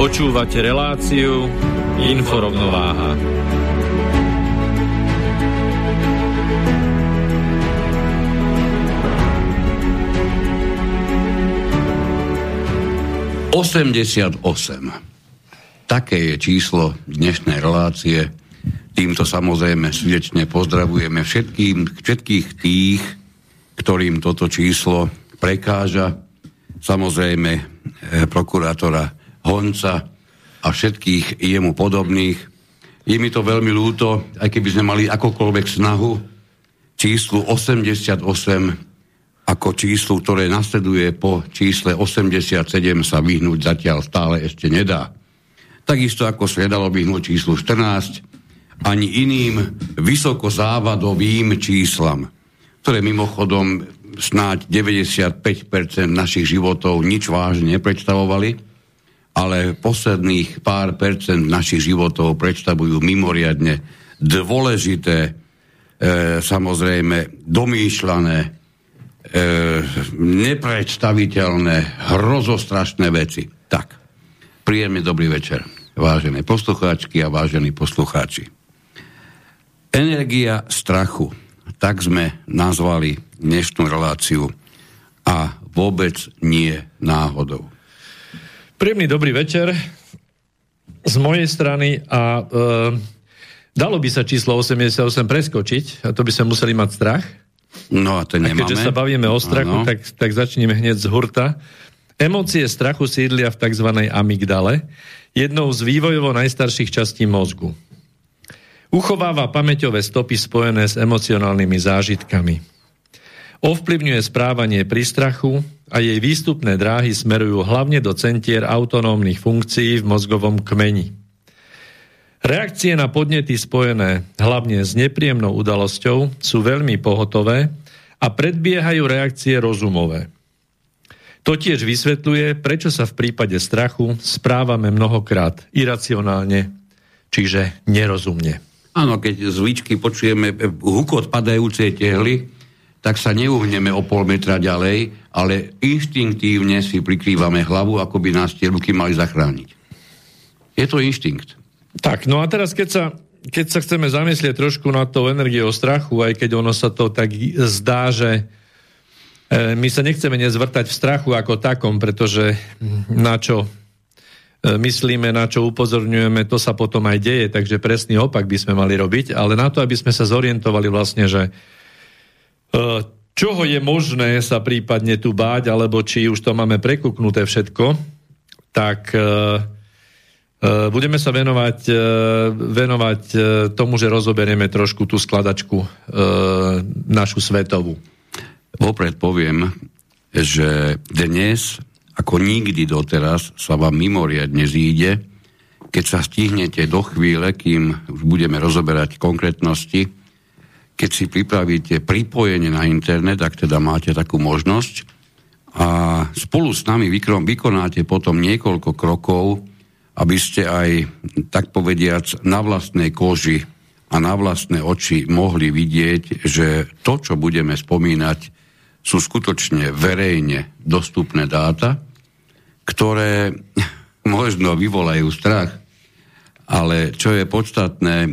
Počúvate reláciu Inforovnováha. Osemdesiat osem. Také je číslo dnešnej relácie. Týmto samozrejme srdečne pozdravujeme všetkým, všetkých tých, ktorým toto číslo prekáža. Samozrejme eh, prokurátora Honca a všetkých jemu podobných. Je mi to veľmi ľúto, aj keby sme mali akokoľvek snahu, číslu 88 ako číslu, ktoré nasleduje po čísle 87 sa vyhnúť zatiaľ stále ešte nedá. Takisto ako sa nedalo vyhnúť číslu 14 ani iným vysokozávadovým číslam, ktoré mimochodom snáď 95% našich životov nič vážne nepredstavovali, ale posledných pár percent našich životov predstavujú mimoriadne dôležité, e, samozrejme domýšľané, e, nepredstaviteľné, hrozostrašné veci. Tak, príjemne dobrý večer, vážené poslucháčky a vážení poslucháči. Energia strachu, tak sme nazvali dnešnú reláciu a vôbec nie náhodou. Príjemný dobrý večer z mojej strany a e, dalo by sa číslo 88 preskočiť a to by sme museli mať strach. No a to nemáme. A keďže sa bavíme o strachu, tak, tak začneme hneď z hurta. Emócie strachu sídlia v tzv. amygdale, jednou z vývojovo najstarších častí mozgu. Uchováva pamäťové stopy spojené s emocionálnymi zážitkami. Ovplyvňuje správanie pri strachu, a jej výstupné dráhy smerujú hlavne do centier autonómnych funkcií v mozgovom kmeni. Reakcie na podnety spojené hlavne s nepríjemnou udalosťou sú veľmi pohotové a predbiehajú reakcie rozumové. To tiež vysvetľuje, prečo sa v prípade strachu správame mnohokrát iracionálne, čiže nerozumne. Áno, keď zvyčky počujeme hukot padajúcej tehly, tak sa neuhneme o pol metra ďalej, ale inštinktívne si prikrývame hlavu, ako by nás tie ruky mali zachrániť. Je to inštinkt. Tak, no a teraz keď sa, keď sa chceme zamyslieť trošku na tou energiou strachu, aj keď ono sa to tak zdá, že e, my sa nechceme nezvrtať v strachu ako takom, pretože na čo e, myslíme, na čo upozorňujeme, to sa potom aj deje, takže presný opak by sme mali robiť, ale na to, aby sme sa zorientovali vlastne, že čoho je možné sa prípadne tu báť, alebo či už to máme prekuknuté všetko, tak e, e, budeme sa venovať, venovať tomu, že rozoberieme trošku tú skladačku našu svetovú. Vopred poviem, že dnes, ako nikdy doteraz, sa vám mimoriadne zíde, keď sa stihnete do chvíle, kým už budeme rozoberať konkrétnosti, keď si pripravíte pripojenie na internet, ak teda máte takú možnosť, a spolu s nami vykonáte potom niekoľko krokov, aby ste aj, tak povediac, na vlastnej koži a na vlastné oči mohli vidieť, že to, čo budeme spomínať, sú skutočne verejne dostupné dáta, ktoré možno vyvolajú strach, ale čo je podstatné, e,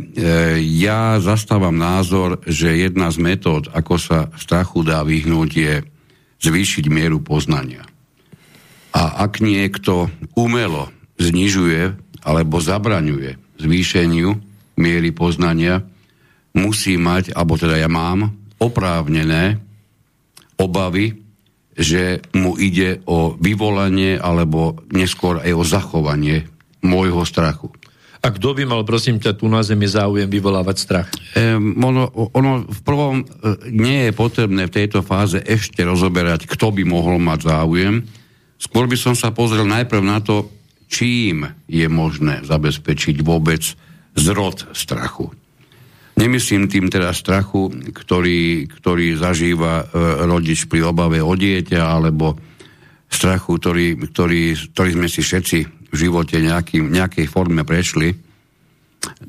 ja zastávam názor, že jedna z metód, ako sa strachu dá vyhnúť, je zvýšiť mieru poznania. A ak niekto umelo znižuje alebo zabraňuje zvýšeniu miery poznania, musí mať, alebo teda ja mám, oprávnené obavy, že mu ide o vyvolanie alebo neskôr aj o zachovanie môjho strachu. A kto by mal, prosím ťa, tu na Zemi záujem vyvolávať strach? E, ono, ono v prvom e, nie je potrebné v tejto fáze ešte rozoberať, kto by mohol mať záujem. Skôr by som sa pozrel najprv na to, čím je možné zabezpečiť vôbec zrod strachu. Nemyslím tým teda strachu, ktorý, ktorý zažíva e, rodič pri obave o dieťa, alebo strachu, ktorý, ktorý, ktorý sme si všetci v živote nejaký, nejakej forme prešli.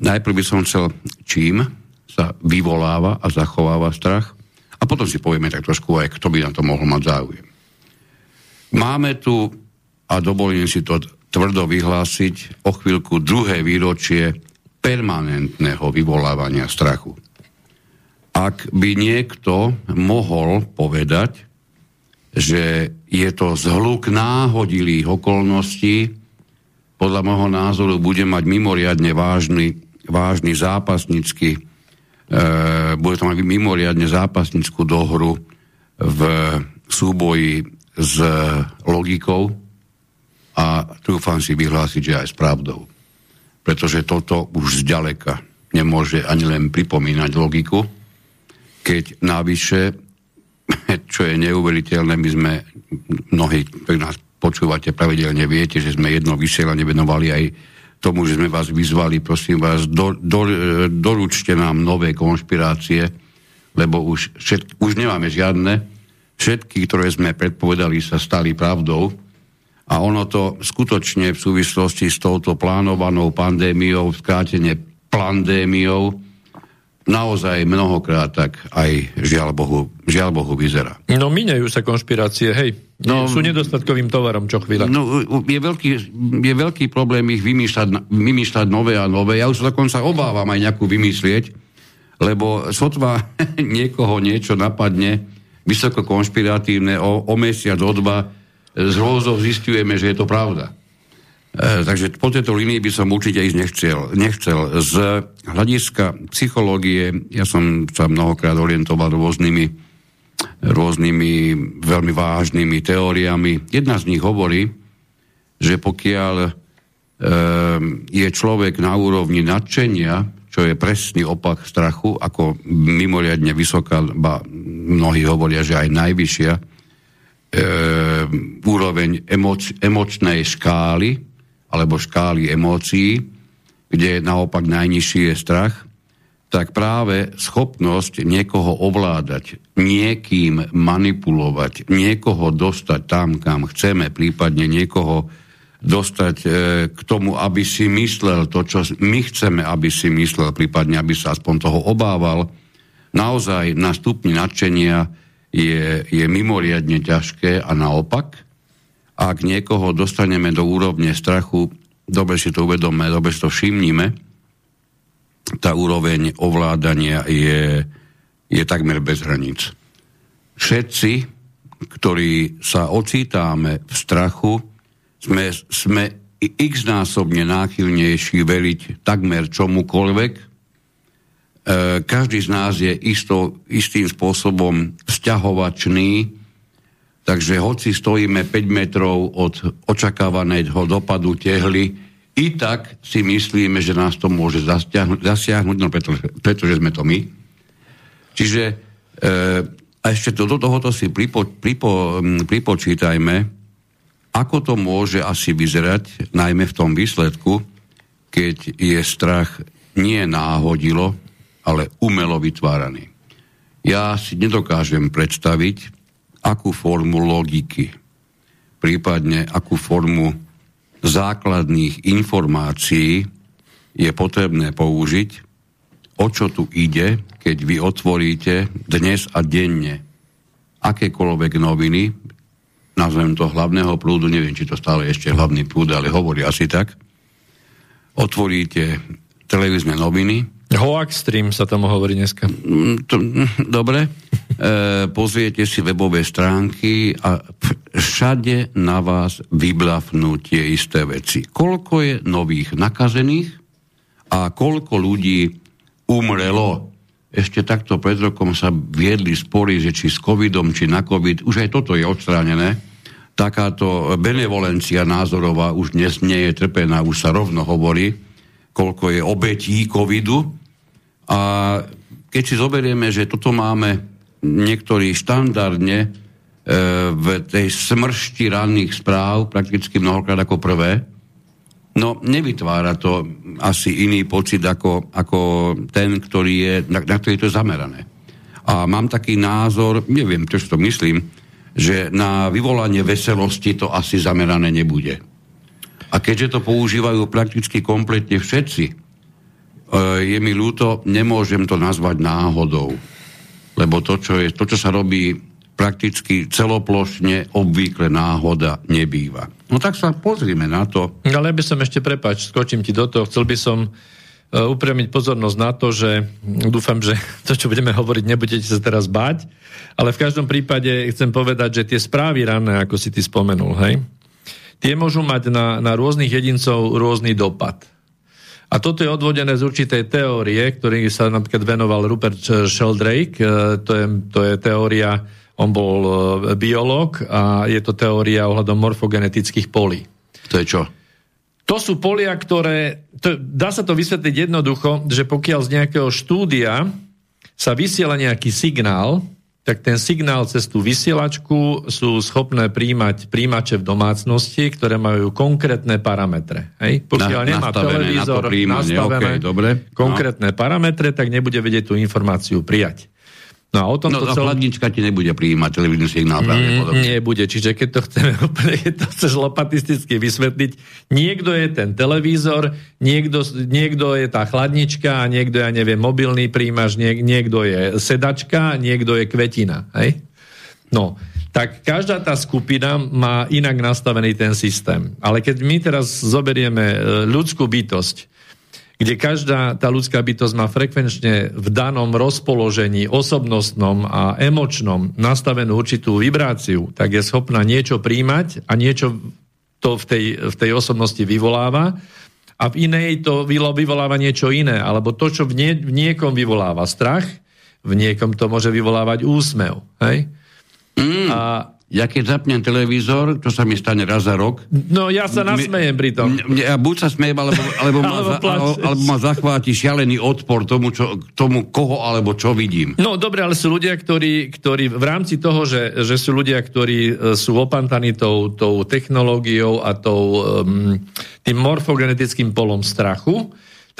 Najprv by som chcel, čím sa vyvoláva a zachováva strach a potom si povieme tak trošku aj, kto by na to mohol mať záujem. Máme tu, a dovolím si to tvrdo vyhlásiť, o chvíľku druhé výročie permanentného vyvolávania strachu. Ak by niekto mohol povedať, že je to zhluk náhodilých okolností, podľa môjho názoru bude mať mimoriadne vážny, vážny zápasnický, e, bude to mať mimoriadne zápasnickú dohru v súboji s logikou a trúfam si vyhlásiť, že aj s pravdou. Pretože toto už zďaleka nemôže ani len pripomínať logiku, keď navyše, čo je neuveriteľné, my sme, mnohí, ktorí nás počúvate pravidelne, viete, že sme jedno vysielanie venovali aj tomu, že sme vás vyzvali, prosím vás, do, do, doručte nám nové konšpirácie, lebo už, všetky, už nemáme žiadne. Všetky, ktoré sme predpovedali, sa stali pravdou a ono to skutočne v súvislosti s touto plánovanou pandémiou, skrátene pandémiou, naozaj mnohokrát tak aj žiaľ Bohu, žiaľ Bohu vyzerá. No minejú sa konšpirácie, hej. No, sú nedostatkovým tovarom čo chvíľa. No, je, veľký, je veľký problém ich vymýšľať, vymýšľať nové a nové. Ja už dokonca obávam aj nejakú vymyslieť, lebo sotva niekoho niečo napadne vysoko konšpiratívne o, o mesiac, o dva, z hrôzov zistujeme, že je to pravda. E, takže po tejto línii by som určite ísť nechcel. nechcel. Z hľadiska psychológie, ja som sa mnohokrát orientoval rôznymi, rôznymi veľmi vážnymi teóriami. Jedna z nich hovorí, že pokiaľ e, je človek na úrovni nadšenia, čo je presný opak strachu, ako mimoriadne vysoká, ba mnohí hovoria, že aj najvyššia, e, úroveň emoč, emočnej škály alebo škály emócií, kde naopak najnižší je strach, tak práve schopnosť niekoho ovládať, niekým manipulovať, niekoho dostať tam, kam chceme, prípadne niekoho dostať e, k tomu, aby si myslel to, čo my chceme, aby si myslel, prípadne aby sa aspoň toho obával, naozaj na stupni nadšenia je, je mimoriadne ťažké a naopak, ak niekoho dostaneme do úrovne strachu, dobre si to uvedomme, dobre si to všimnime, tá úroveň ovládania je, je takmer bez hraníc. Všetci, ktorí sa ocitáme v strachu, sme, sme x násobne náchylnejší veriť takmer čomukoľvek, E, každý z nás je isto, istým spôsobom vzťahovačný, takže hoci stojíme 5 metrov od očakávaného dopadu tehly, i tak si myslíme, že nás to môže zasiahnuť, no preto, pretože sme to my. Čiže e, a ešte to, do tohoto si pripo, pripo, pripočítajme, ako to môže asi vyzerať, najmä v tom výsledku, keď je strach nie náhodilo, ale umelo vytváraný. Ja si nedokážem predstaviť, akú formu logiky, prípadne akú formu základných informácií je potrebné použiť, o čo tu ide, keď vy otvoríte dnes a denne akékoľvek noviny, nazvem to hlavného prúdu, neviem, či to stále ešte hlavný prúd, ale hovorí asi tak, otvoríte televízne noviny, Hoax stream sa tomu hovorí dneska. Mm, to, mm, dobre. Pozriete si webové stránky a všade na vás vyblafnú tie isté veci. Koľko je nových nakazených a koľko ľudí umrelo. Ešte takto pred rokom sa viedli spory, že či s covidom, či na covid, už aj toto je odstránené. Takáto benevolencia názorová už dnes nie je trpená, už sa rovno hovorí, koľko je obetí covidu. A keď si zoberieme, že toto máme niektorí štandardne e, v tej smršti ranných správ, prakticky mnohokrát ako prvé, no nevytvára to asi iný pocit ako, ako ten, ktorý je, na, na ktorý je to zamerané. A mám taký názor, neviem, čo to myslím, že na vyvolanie veselosti to asi zamerané nebude. A keďže to používajú prakticky kompletne všetci, e, je mi ľúto, nemôžem to nazvať náhodou lebo to, čo, je, to, čo sa robí prakticky celoplošne obvykle náhoda nebýva. No tak sa pozrime na to. Ale ja by som ešte, prepač, skočím ti do toho, chcel by som uh, upriamiť pozornosť na to, že dúfam, že to, čo budeme hovoriť, nebudete sa teraz báť, ale v každom prípade chcem povedať, že tie správy ranné, ako si ty spomenul, hej, tie môžu mať na, na rôznych jedincov rôzny dopad. A toto je odvodené z určitej teórie, ktorý sa napríklad venoval Rupert Sheldrake. E, to je, to je teória, on bol e, biolog a je to teória ohľadom morfogenetických polí. To je čo? To sú polia, ktoré... To, dá sa to vysvetliť jednoducho, že pokiaľ z nejakého štúdia sa vysiela nejaký signál, tak ten signál cez tú vysielačku sú schopné príjmať príjimače v domácnosti, ktoré majú konkrétne parametre. Hej? Pokiaľ Na, nemá televízor na nastavené okay, dobre. konkrétne no. parametre, tak nebude vedieť tú informáciu prijať. No a o tom no, to cel... chladnička ti nebude prijímať televízny signál mm, Nebude, čiže keď to chceme úplne, keď to chceš lopatisticky vysvetliť, niekto je ten televízor, niekto, niekto je tá chladnička a niekto, ja neviem, mobilný príjimač, niek, niekto je sedačka, niekto je kvetina. Hej? No, tak každá tá skupina má inak nastavený ten systém. Ale keď my teraz zoberieme e, ľudskú bytosť, kde každá tá ľudská bytosť má frekvenčne v danom rozpoložení osobnostnom a emočnom nastavenú určitú vibráciu, tak je schopná niečo príjmať a niečo to v tej, v tej osobnosti vyvoláva a v inej to vyvoláva niečo iné. Alebo to, čo v, nie, v niekom vyvoláva strach, v niekom to môže vyvolávať úsmev. Hej? Mm. A ja keď zapnem televízor, to sa mi stane raz za rok. No ja sa nasmejem pri tom. Ja buď sa smejem, alebo, alebo, ma, alebo, za, alebo ma zachváti šialený odpor tomu, čo, tomu, koho alebo čo vidím. No dobre, ale sú ľudia, ktorí, ktorí v rámci toho, že, že sú ľudia, ktorí e, sú opantaní tou, tou technológiou a tou, um, tým morfogenetickým polom strachu,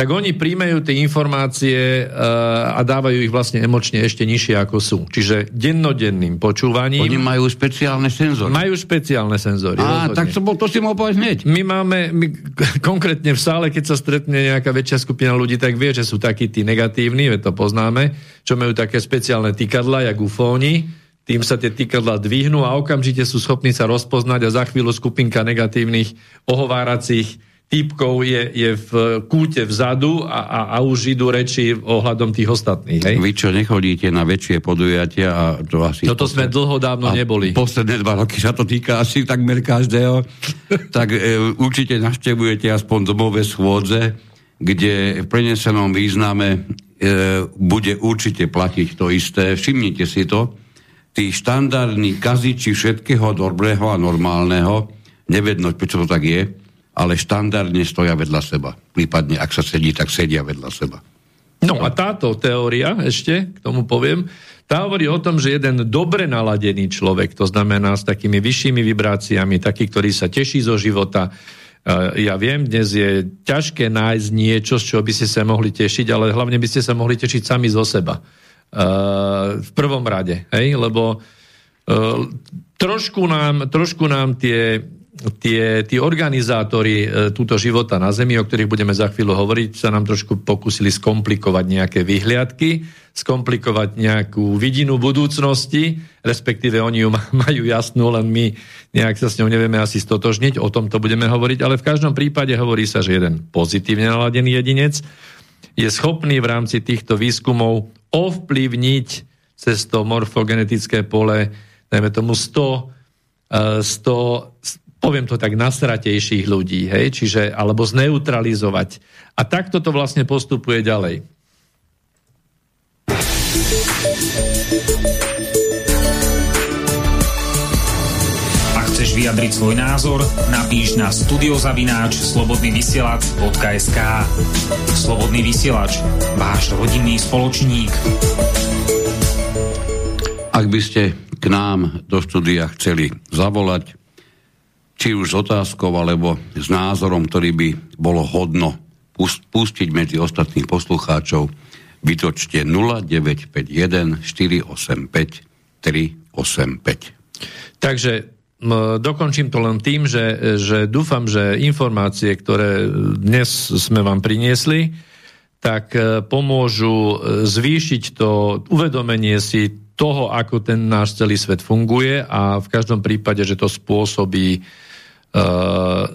tak oni príjmajú tie informácie uh, a dávajú ich vlastne emočne ešte nižšie ako sú. Čiže dennodenným počúvaním... Oni majú špeciálne senzory. Majú špeciálne senzory. Á, rozhodne. tak to, bol, to si mohol povedať hneď. My máme, my, konkrétne v sále, keď sa stretne nejaká väčšia skupina ľudí, tak vie, že sú takí tí negatívni, veď to poznáme, čo majú také špeciálne tykadla, jak ufóni, tým sa tie tykadla dvihnú a okamžite sú schopní sa rozpoznať a za chvíľu skupinka negatívnych ohováracích typkov je, je v kúte vzadu a, a, a už idú reči ohľadom tých ostatných. Hej? Vy čo nechodíte na väčšie podujatia a to asi... No to sme dlho dávno neboli. Posledné dva roky sa to týka asi takmer každého. tak e, určite naštevujete aspoň domové schôdze, kde v prenesenom význame e, bude určite platiť to isté. Všimnite si to. Tí štandardní kaziči všetkého dobrého a normálneho, nevedno, prečo to tak je, ale štandardne stoja vedľa seba. Prípadne, ak sa sedí, tak sedia vedľa seba. No a táto teória, ešte k tomu poviem, tá hovorí o tom, že jeden dobre naladený človek, to znamená s takými vyššími vibráciami, taký, ktorý sa teší zo života, e, ja viem, dnes je ťažké nájsť niečo, z čoho by ste sa mohli tešiť, ale hlavne by ste sa mohli tešiť sami zo seba. E, v prvom rade, hej? lebo e, trošku nám, trošku nám tie tie, tí organizátori e, túto života na Zemi, o ktorých budeme za chvíľu hovoriť, sa nám trošku pokúsili skomplikovať nejaké vyhliadky, skomplikovať nejakú vidinu budúcnosti, respektíve oni ju majú jasnú, len my nejak sa s ňou nevieme asi stotožniť, o tom to budeme hovoriť, ale v každom prípade hovorí sa, že jeden pozitívne naladený jedinec je schopný v rámci týchto výskumov ovplyvniť cez to morfogenetické pole, dajme tomu 100, 100 poviem to tak, nasratejších ľudí, hej, čiže, alebo zneutralizovať. A takto to vlastne postupuje ďalej. Ak chceš vyjadriť svoj názor, napíš na studiozavináč slobodnyvysielac.sk Slobodný vysielač, váš rodinný spoločník. Ak by ste k nám do štúdia chceli zavolať, či už s otázkou, alebo s názorom, ktorý by bolo hodno pustiť medzi ostatných poslucháčov, vytočte 0951 485 385. Takže dokončím to len tým, že, že dúfam, že informácie, ktoré dnes sme vám priniesli, tak e, pomôžu e, zvýšiť to uvedomenie si toho, ako ten náš celý svet funguje a v každom prípade, že to spôsobí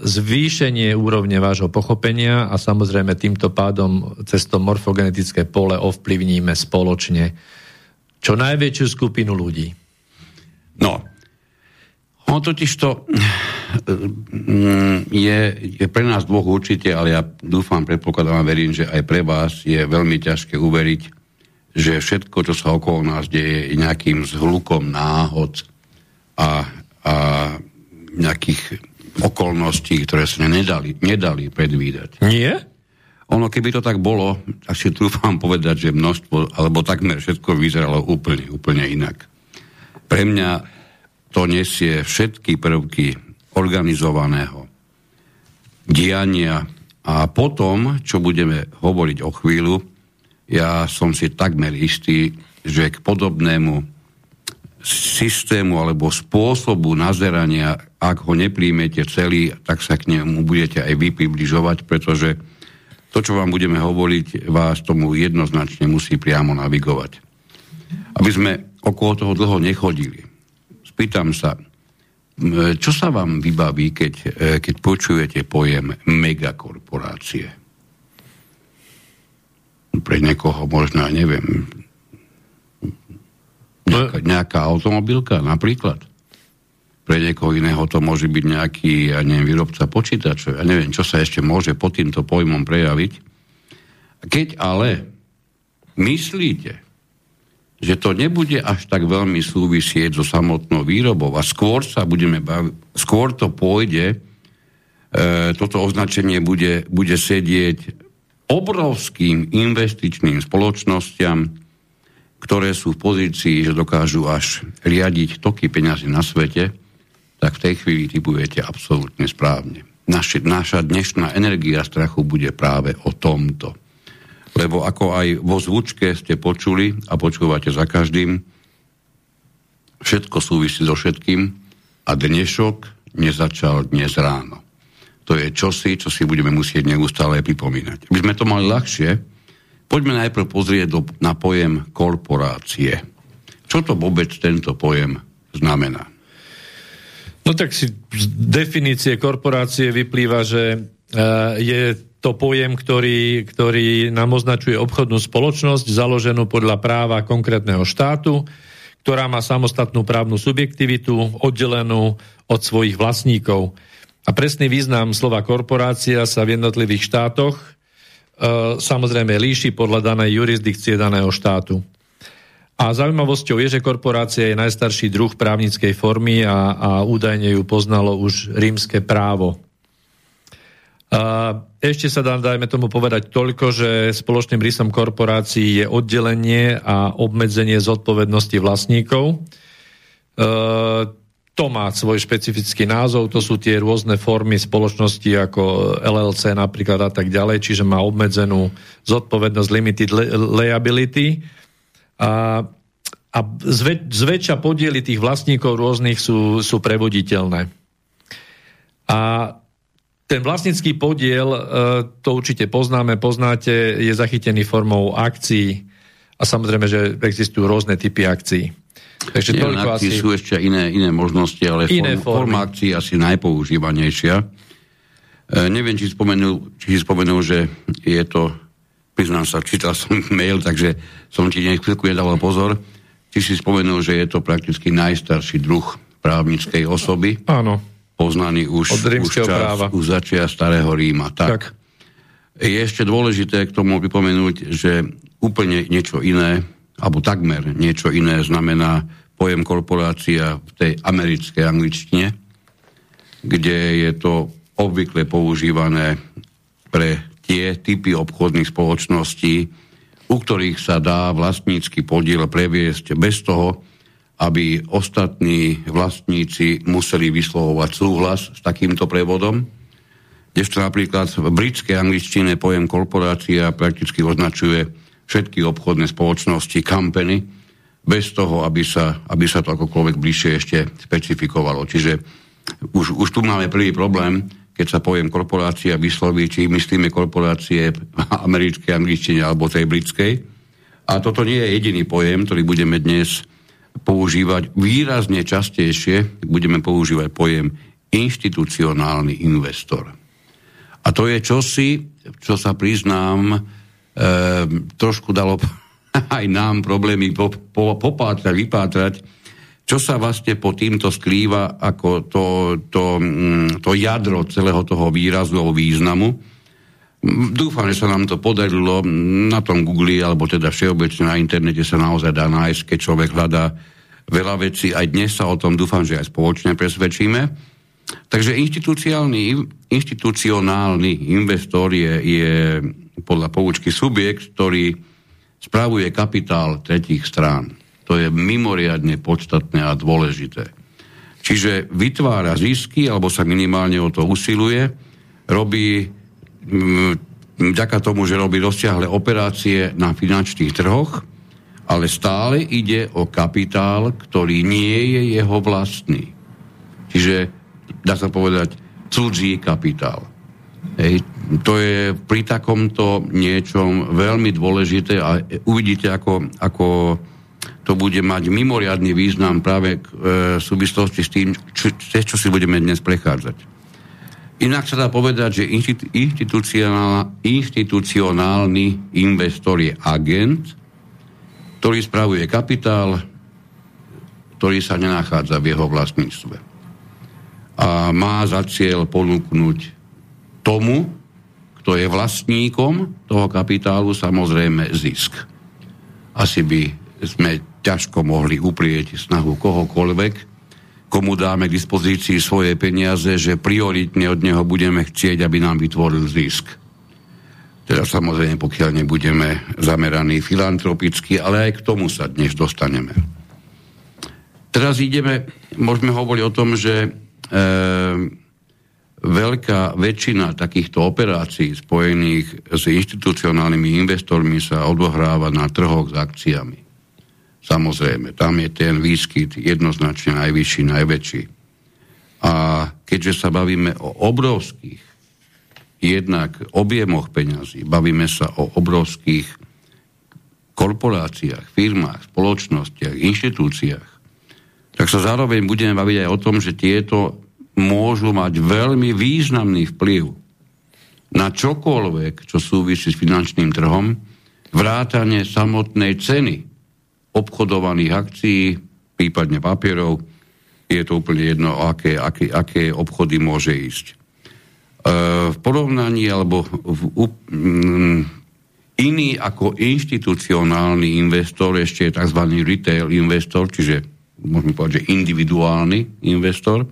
zvýšenie úrovne vášho pochopenia a samozrejme týmto pádom cez to morfogenetické pole ovplyvníme spoločne čo najväčšiu skupinu ľudí. No, on totiž to mm, je, je pre nás dvoch určite, ale ja dúfam, predpokladám a verím, že aj pre vás je veľmi ťažké uveriť, že všetko, čo sa okolo nás deje, je nejakým zhlukom náhod a, a nejakých okolností, ktoré sa nedali, nedali predvídať. Nie? Ono, keby to tak bolo, tak si trúfam povedať, že množstvo, alebo takmer všetko vyzeralo úplne, úplne inak. Pre mňa to nesie všetky prvky organizovaného diania a potom, čo budeme hovoriť o chvíľu, ja som si takmer istý, že k podobnému systému alebo spôsobu nazerania, ak ho nepríjmete celý, tak sa k nemu budete aj vy približovať, pretože to, čo vám budeme hovoriť, vás tomu jednoznačne musí priamo navigovať. Aby sme okolo toho dlho nechodili. Spýtam sa, čo sa vám vybaví, keď, e, keď počujete pojem megakorporácie? Pre niekoho možno, neviem, Nejaká, nejaká automobilka napríklad. Pre niekoho iného to môže byť nejaký, ja neviem, výrobca počítačov. Ja neviem, čo sa ešte môže pod týmto pojmom prejaviť. Keď ale myslíte, že to nebude až tak veľmi súvisieť so samotnou výrobou a skôr sa budeme baviť, skôr to pôjde, e, toto označenie bude, bude sedieť obrovským investičným spoločnosťam, ktoré sú v pozícii, že dokážu až riadiť toky peňazí na svete, tak v tej chvíli typujete absolútne správne. Naši, naša dnešná energia strachu bude práve o tomto. Lebo ako aj vo zvučke ste počuli a počúvate za každým, všetko súvisí so všetkým a dnešok nezačal dnes ráno. To je čosi, čo si budeme musieť neustále pripomínať. Aby sme to mali ľahšie, Poďme najprv pozrieť do, na pojem korporácie. Čo to vôbec tento pojem znamená? No tak si z definície korporácie vyplýva, že e, je to pojem, ktorý, ktorý nám označuje obchodnú spoločnosť založenú podľa práva konkrétneho štátu, ktorá má samostatnú právnu subjektivitu, oddelenú od svojich vlastníkov. A presný význam slova korporácia sa v jednotlivých štátoch samozrejme líši podľa danej jurisdikcie daného štátu. A zaujímavosťou je, že korporácia je najstarší druh právnickej formy a, a údajne ju poznalo už rímske právo. A ešte sa dá, dajme tomu povedať toľko, že spoločným rysom korporácií je oddelenie a obmedzenie zodpovednosti vlastníkov. E, to má svoj špecifický názov, to sú tie rôzne formy spoločnosti ako LLC napríklad a tak ďalej, čiže má obmedzenú zodpovednosť limited liability a, a zväč, zväčša podiely tých vlastníkov rôznych sú, sú prevoditeľné. A ten vlastnícky podiel, e, to určite poznáme, poznáte, je zachytený formou akcií a samozrejme, že existujú rôzne typy akcií. Takže Nie, toľko asi... sú ešte iné, iné možnosti, ale iné form, forma akcií asi najpoužívanejšia. E, neviem, či spomenul, či spomenul, že je to, priznám sa, čítal som mail, takže som ti chvíľku nedával pozor. Ty si spomenul, že je to prakticky najstarší druh právnickej osoby. Áno. Poznaný už, už čas, práva. už začia starého Ríma. Tak. tak. Je ešte dôležité k tomu pripomenúť, že úplne niečo iné, alebo takmer niečo iné znamená pojem korporácia v tej americkej angličtine, kde je to obvykle používané pre tie typy obchodných spoločností, u ktorých sa dá vlastnícky podiel previesť bez toho, aby ostatní vlastníci museli vyslovovať súhlas s takýmto prevodom. Kdežto napríklad v britskej angličtine pojem korporácia prakticky označuje všetky obchodné spoločnosti, company, bez toho, aby sa, aby sa to akokoľvek bližšie ešte specifikovalo. Čiže už, už tu máme prvý problém, keď sa pojem korporácia vysloví, či myslíme korporácie americkej angličtine alebo tej britskej. A toto nie je jediný pojem, ktorý budeme dnes používať výrazne častejšie, budeme používať pojem inštitucionálny investor. A to je čosi, čo sa priznám, trošku dalo aj nám problémy po, po, popátrať, vypátrať, čo sa vlastne po týmto skrýva ako to, to, mm, to jadro celého toho výrazu alebo významu. Dúfam, že sa nám to podarilo. Na tom Google, alebo teda všeobecne na internete sa naozaj dá nájsť, keď človek hľadá veľa vecí. Aj dnes sa o tom dúfam, že aj spoločne presvedčíme. Takže inštitucionálny, inštitucionálny investor je, je podľa poučky subjekt, ktorý spravuje kapitál tretích strán. To je mimoriadne podstatné a dôležité. Čiže vytvára zisky, alebo sa minimálne o to usiluje, robí vďaka tomu, že robí rozsiahle operácie na finančných trhoch, ale stále ide o kapitál, ktorý nie je jeho vlastný. Čiže, dá sa povedať, cudzí kapitál. Hej, to je pri takomto niečom veľmi dôležité a uvidíte, ako, ako to bude mať mimoriadný význam práve e, v súvislosti s tým, čo, čo si budeme dnes prechádzať. Inak sa dá povedať, že inštitucionálny investor je agent, ktorý spravuje kapitál, ktorý sa nenachádza v jeho vlastníctve. A má za cieľ ponúknuť tomu, kto je vlastníkom toho kapitálu, samozrejme zisk. Asi by sme ťažko mohli uprieť snahu kohokoľvek, komu dáme k dispozícii svoje peniaze, že prioritne od neho budeme chcieť, aby nám vytvoril zisk. Teda samozrejme, pokiaľ nebudeme zameraní filantropicky, ale aj k tomu sa dnes dostaneme. Teraz ideme, môžeme hovoriť o tom, že e, veľká väčšina takýchto operácií spojených s inštitucionálnymi investormi sa odohráva na trhoch s akciami. Samozrejme, tam je ten výskyt jednoznačne najvyšší, najväčší. A keďže sa bavíme o obrovských jednak objemoch peňazí, bavíme sa o obrovských korporáciách, firmách, spoločnostiach, inštitúciách, tak sa zároveň budeme baviť aj o tom, že tieto môžu mať veľmi významný vplyv na čokoľvek, čo súvisí s finančným trhom, vrátane samotnej ceny obchodovaných akcií, prípadne papierov, je to úplne jedno, aké, aké, aké obchody môže ísť. E, v porovnaní alebo v, um, iný ako inštitucionálny investor, ešte je tzv. retail investor, čiže môžeme povedať, že individuálny investor,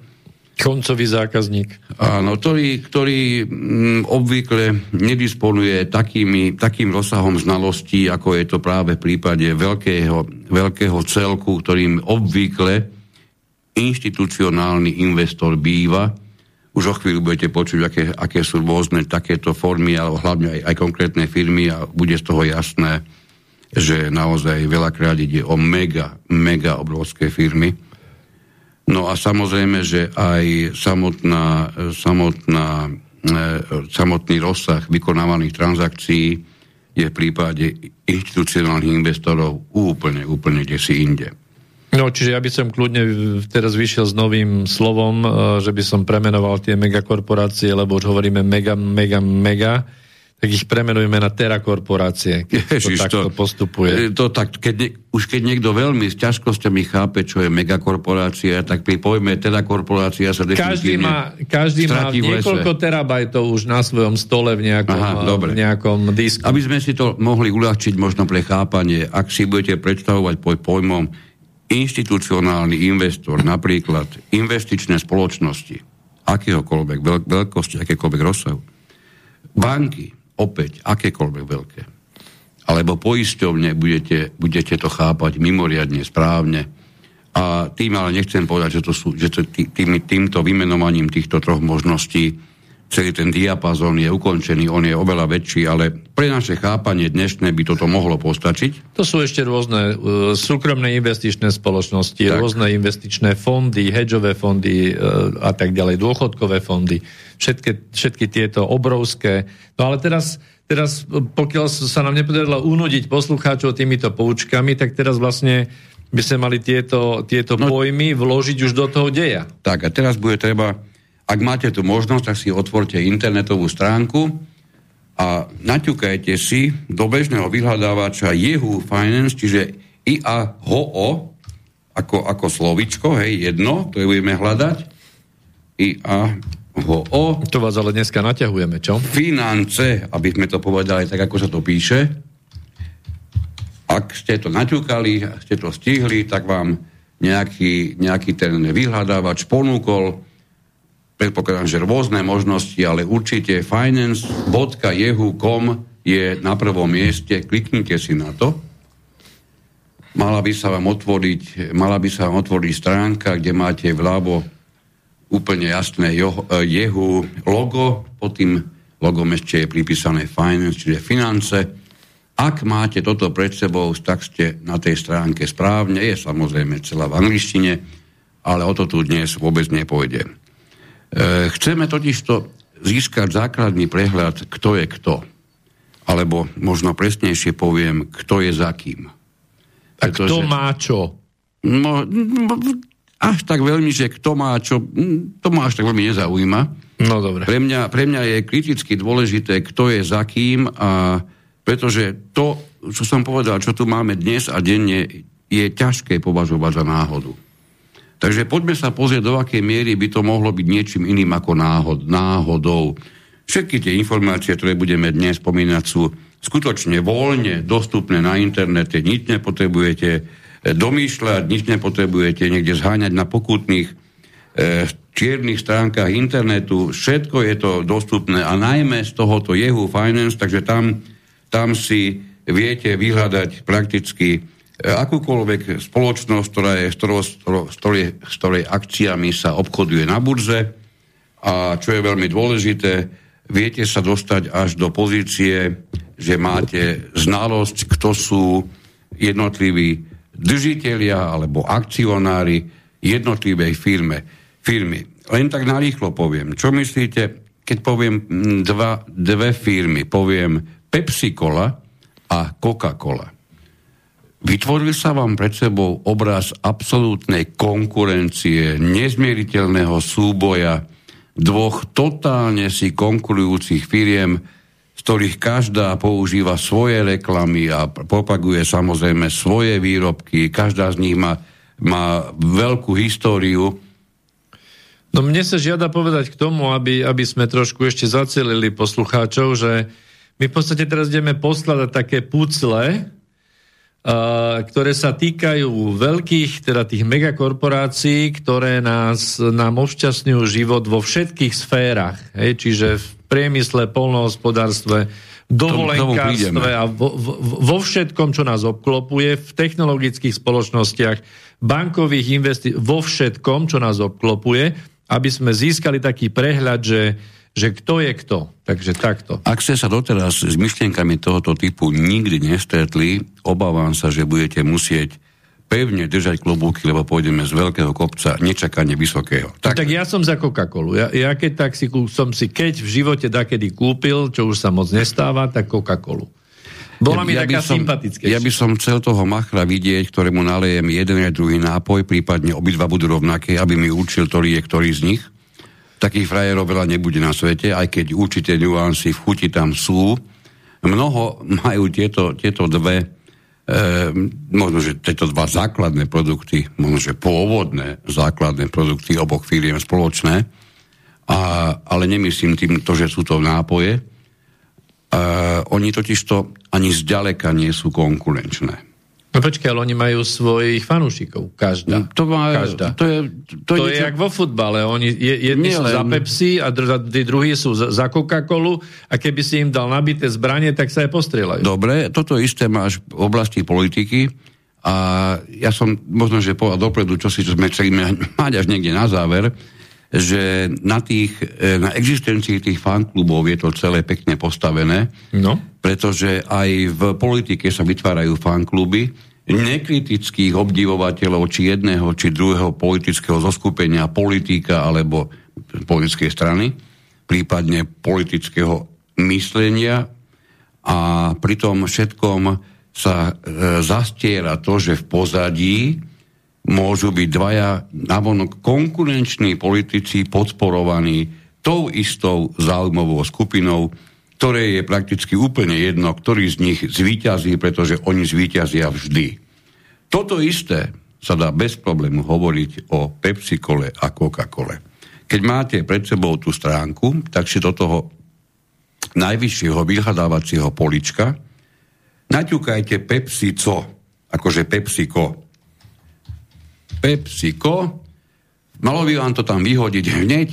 Koncový zákazník. Áno, ktorý, ktorý mm, obvykle nedisponuje takými, takým rozsahom znalostí, ako je to práve v prípade veľkého, veľkého celku, ktorým obvykle inštitucionálny investor býva. Už o chvíľu budete počuť, aké, aké sú rôzne takéto formy, ale hlavne aj, aj konkrétne firmy a bude z toho jasné, že naozaj veľakrát ide o mega, mega obrovské firmy No a samozrejme, že aj samotná, samotná, e, samotný rozsah vykonávaných transakcií je v prípade inštitucionálnych investorov úplne, úplne kde si inde. No, čiže ja by som kľudne teraz vyšiel s novým slovom, e, že by som premenoval tie megakorporácie, lebo už hovoríme mega, mega, mega. Tak ich premenujeme na Terra korporácie, keď Ježiš, to takto to, postupuje. E, to tak, keď ne, už keď niekto veľmi s ťažkosťami chápe, čo je megakorporácia, tak pri pojme Terra korporácia sa Každý má, každý má niekoľko terabajtov už na svojom stole v nejakom, Aha, dobre. v nejakom disku. Aby sme si to mohli uľahčiť možno pre chápanie, ak si budete predstavovať pod pojmom inštitucionálny investor, napríklad investičné spoločnosti, akéhokoľvek veľkosti, akékoľvek rozsahu, banky, opäť akékoľvek veľké, alebo poisťovne budete, budete to chápať mimoriadne správne. A tým ale nechcem povedať, že, to sú, že to tým, týmto vymenovaním týchto troch možností celý ten diapazón je ukončený, on je oveľa väčší, ale pre naše chápanie dnešné by toto mohlo postačiť. To sú ešte rôzne uh, súkromné investičné spoločnosti, tak. rôzne investičné fondy, hedžové fondy uh, a tak ďalej, dôchodkové fondy, všetky, všetky tieto obrovské. No ale teraz, teraz, pokiaľ sa nám nepodarilo unúdiť poslucháčov týmito poučkami, tak teraz vlastne by sme mali tieto, tieto no, pojmy vložiť už do toho deja. Tak a teraz bude treba ak máte tu možnosť, tak si otvorte internetovú stránku a naťukajte si do bežného vyhľadávača Yahoo Finance, čiže IAHO, ako, ako slovičko, hej, jedno, to je budeme hľadať. IAHO. To vás ale dneska naťahujeme, čo? Finance, aby sme to povedali tak, ako sa to píše. Ak ste to naťukali, ak ste to stihli, tak vám nejaký, nejaký ten vyhľadávač ponúkol predpokladám, že rôzne možnosti, ale určite finance.jehu.com je na prvom mieste, kliknite si na to. Mala by sa vám otvoriť, mala by sa vám otvoriť stránka, kde máte vľavo úplne jasné jehu logo, pod tým logom ešte je pripísané finance, čiže finance. Ak máte toto pred sebou, tak ste na tej stránke správne. Je samozrejme celá v angličtine, ale o to tu dnes vôbec nepôjde. E, chceme totižto získať základný prehľad, kto je kto. Alebo možno presnejšie poviem, kto je za kým. A Pretože, kto má čo? No, až tak veľmi, že kto má čo, to ma až tak veľmi nezaujíma. No dobre. Pre mňa, pre mňa je kriticky dôležité, kto je za kým a pretože to, čo som povedal, čo tu máme dnes a denne, je ťažké považovať za náhodu. Takže poďme sa pozrieť, do akej miery by to mohlo byť niečím iným ako náhod, náhodou. Všetky tie informácie, ktoré budeme dnes spomínať, sú skutočne voľne dostupné na internete. Nič nepotrebujete eh, domýšľať, nič nepotrebujete niekde zháňať na pokutných e, čiernych stránkach internetu. Všetko je to dostupné a najmä z tohoto Jehu Finance, takže tam, tam si viete vyhľadať prakticky akúkoľvek spoločnosť, ktorá je, z, ktorej, akciami sa obchoduje na burze a čo je veľmi dôležité, viete sa dostať až do pozície, že máte znalosť, kto sú jednotliví držiteľia alebo akcionári jednotlivej firme, firmy. Len tak narýchlo poviem. Čo myslíte, keď poviem dva, dve firmy, poviem Pepsi Cola a Coca-Cola. Vytvoril sa vám pred sebou obraz absolútnej konkurencie, nezmieriteľného súboja dvoch totálne si konkurujúcich firiem, z ktorých každá používa svoje reklamy a propaguje samozrejme svoje výrobky. Každá z nich má, má veľkú históriu. No mne sa žiada povedať k tomu, aby, aby sme trošku ešte zacelili poslucháčov, že my v podstate teraz ideme poskladať také pucle, ktoré sa týkajú veľkých, teda tých megakorporácií, ktoré nás, nám obšťastňujú život vo všetkých sférach. Hej, čiže v priemysle, polnohospodárstve, dovolenkárstve a vo, vo, vo všetkom, čo nás obklopuje, v technologických spoločnostiach, bankových investícií, vo všetkom, čo nás obklopuje, aby sme získali taký prehľad, že že kto je kto. Takže takto. Ak ste sa doteraz s myšlienkami tohoto typu nikdy nestretli, obávam sa, že budete musieť pevne držať klobúky, lebo pôjdeme z veľkého kopca nečakane vysokého. Tak, tak ja som za Coca-Colu. Ja, ja keď tak si, som si keď v živote dakedy kúpil, čo už sa moc nestáva, tak Coca-Colu. Bola mi ja taká som, Ja by som chcel toho machra vidieť, ktorému nalejem jeden a druhý nápoj, prípadne obidva budú rovnaké, aby mi učil, ktorý je ktorý z nich takých frajerov veľa nebude na svete, aj keď určité nuancy v chuti tam sú, mnoho majú tieto, tieto dve e, možno, že tieto dva základné produkty, možno, že pôvodné základné produkty oboch firiem spoločné, a, ale nemyslím tým to, že sú to nápoje. E, oni totiž to ani zďaleka nie sú konkurenčné. No počkaj, ale oni majú svojich fanúšikov. Každá. To, má, Každá. to je, to, to je, je jak vo futbale. Oni, jedni Nie, sú len... za Pepsi a tí druhí sú za Coca-Colu a keby si im dal nabité zbranie, tak sa aj postrieľajú. Dobre, toto isté máš v oblasti politiky a ja som možno, že povedal dopredu, čo si čo sme chceli mať až niekde na záver, že na, tých, e, na existencii tých fanklubov je to celé pekne postavené, no. pretože aj v politike sa vytvárajú fankluby nekritických obdivovateľov či jedného, či druhého politického zoskupenia, politika alebo politickej strany, prípadne politického myslenia a pri tom všetkom sa e, zastiera to, že v pozadí môžu byť dvaja navonok konkurenční politici podporovaní tou istou záujmovou skupinou, ktoré je prakticky úplne jedno, ktorý z nich zvíťazí, pretože oni zvíťazia vždy. Toto isté sa dá bez problému hovoriť o Pepsi-Cole a Coca-Cole. Keď máte pred sebou tú stránku, tak si do toho najvyššieho vyhľadávacieho polička naťukajte Pepsi-Co, akože Pepsi-Co PepsiCo, malo by vám to tam vyhodiť hneď,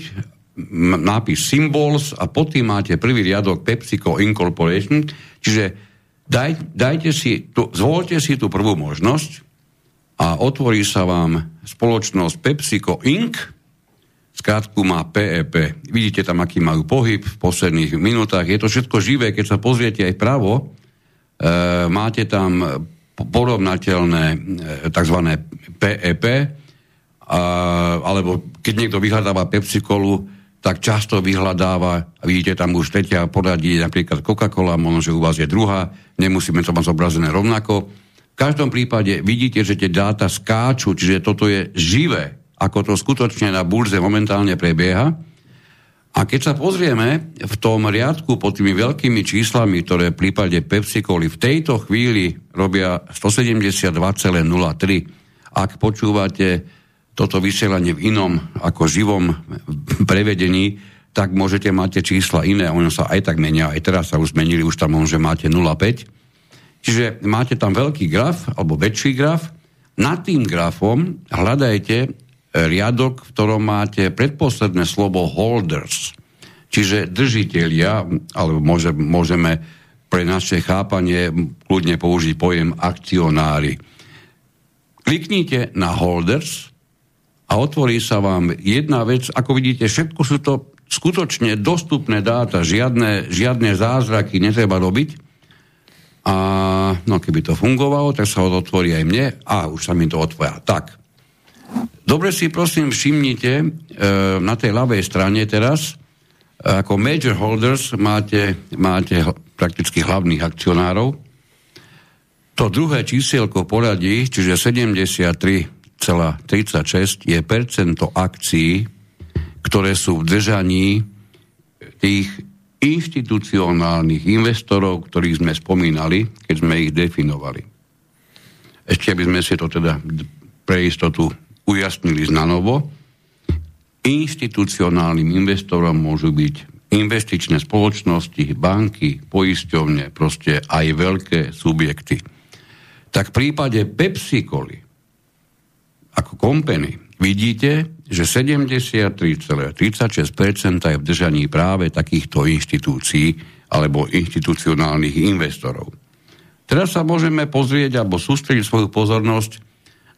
nápis Symbols a pod tým máte prvý riadok PepsiCo Incorporation, čiže daj, dajte si, tu, zvolte si tú prvú možnosť a otvorí sa vám spoločnosť PepsiCo Inc., Skrátku má PEP. Vidíte tam, aký majú pohyb v posledných minútach. Je to všetko živé, keď sa pozriete aj pravo. E, máte tam porovnateľné e, tzv. PEP, alebo keď niekto vyhľadáva Pepsi-Colu, tak často vyhľadáva, vidíte tam už tretia poradí, napríklad Coca-Cola, možno, že u vás je druhá, nemusíme to mať zobrazené rovnako. V každom prípade vidíte, že tie dáta skáču, čiže toto je živé, ako to skutočne na burze momentálne prebieha. A keď sa pozrieme v tom riadku pod tými veľkými číslami, ktoré v prípade Pepsi Coli v tejto chvíli robia 172,03, ak počúvate toto vysielanie v inom ako živom prevedení, tak môžete mať čísla iné, ono sa aj tak menia, aj teraz sa už zmenili, už tam môže máte 0,5. Čiže máte tam veľký graf, alebo väčší graf, nad tým grafom hľadajte riadok, v ktorom máte predposledné slovo holders, čiže držiteľia, alebo môže, môžeme pre naše chápanie kľudne použiť pojem akcionári. Kliknite na holders a otvorí sa vám jedna vec, ako vidíte, všetko sú to skutočne dostupné dáta, žiadne, žiadne zázraky netreba robiť. A no keby to fungovalo, tak sa otvorí aj mne a už sa mi to otvára. Tak, Dobre si prosím všimnite, e, na tej ľavej strane teraz, ako major holders máte, máte prakticky hlavných akcionárov. To druhé čísielko poradí, čiže 73,36 je percento akcií, ktoré sú v držaní tých inštitucionálnych investorov, ktorých sme spomínali, keď sme ich definovali. Ešte aby sme si to teda pre istotu ujasnili znanovo. Inštitucionálnym investorom môžu byť investičné spoločnosti, banky, poisťovne, proste aj veľké subjekty. Tak v prípade Pepsi-Coli ako company vidíte, že 73,36% je v držaní práve takýchto inštitúcií alebo inštitucionálnych investorov. Teraz sa môžeme pozrieť alebo sústrediť svoju pozornosť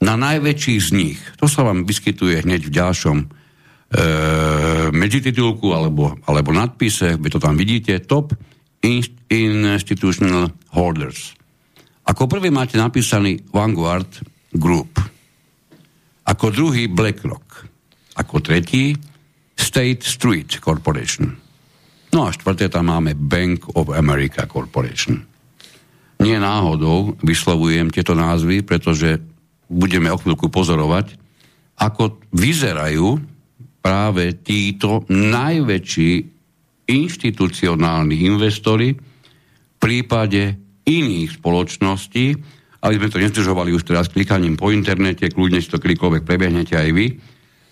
na najväčší z nich. To sa vám vyskytuje hneď v ďalšom e, medzititulku alebo, alebo nadpise, vy to tam vidíte, Top Institutional Holders. Ako prvý máte napísaný Vanguard Group. Ako druhý BlackRock. Ako tretí State Street Corporation. No a štvrté tam máme Bank of America Corporation. Nie náhodou vyslovujem tieto názvy, pretože budeme o chvíľku pozorovať, ako vyzerajú práve títo najväčší inštitucionálni investori, prípade iných spoločností, aby sme to nezdržovali už teraz klikaním po internete, kľudne si to klikovek prebehnete aj vy,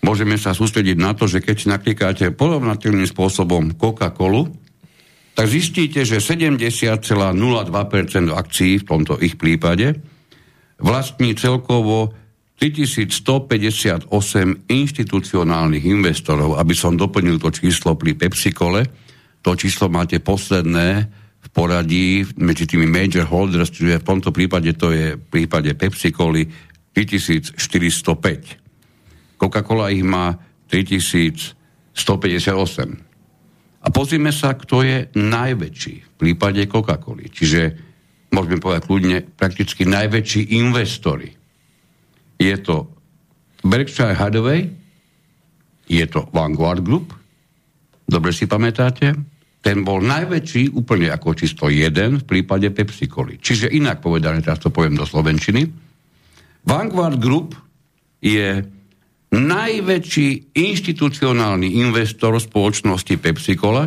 môžeme sa sústrediť na to, že keď si naklikáte porovnateľným spôsobom Coca-Colu, tak zistíte, že 70,02% akcií v tomto ich prípade vlastní celkovo 3158 inštitucionálnych investorov. Aby som doplnil to číslo pri PepsiCole, to číslo máte posledné v poradí medzi tými major holders, čiže v tomto prípade to je v prípade PepsiColy 3405. Coca-Cola ich má 3158. A pozrime sa, kto je najväčší v prípade Coca-Coly. Čiže môžeme povedať kľudne prakticky najväčší investori. Je to Berkshire Hathaway, je to Vanguard Group, dobre si pamätáte, ten bol najväčší úplne ako čisto jeden v prípade Pepsi Coli. Čiže inak povedané, teraz to poviem do Slovenčiny. Vanguard Group je najväčší inštitucionálny investor spoločnosti Pepsi Cola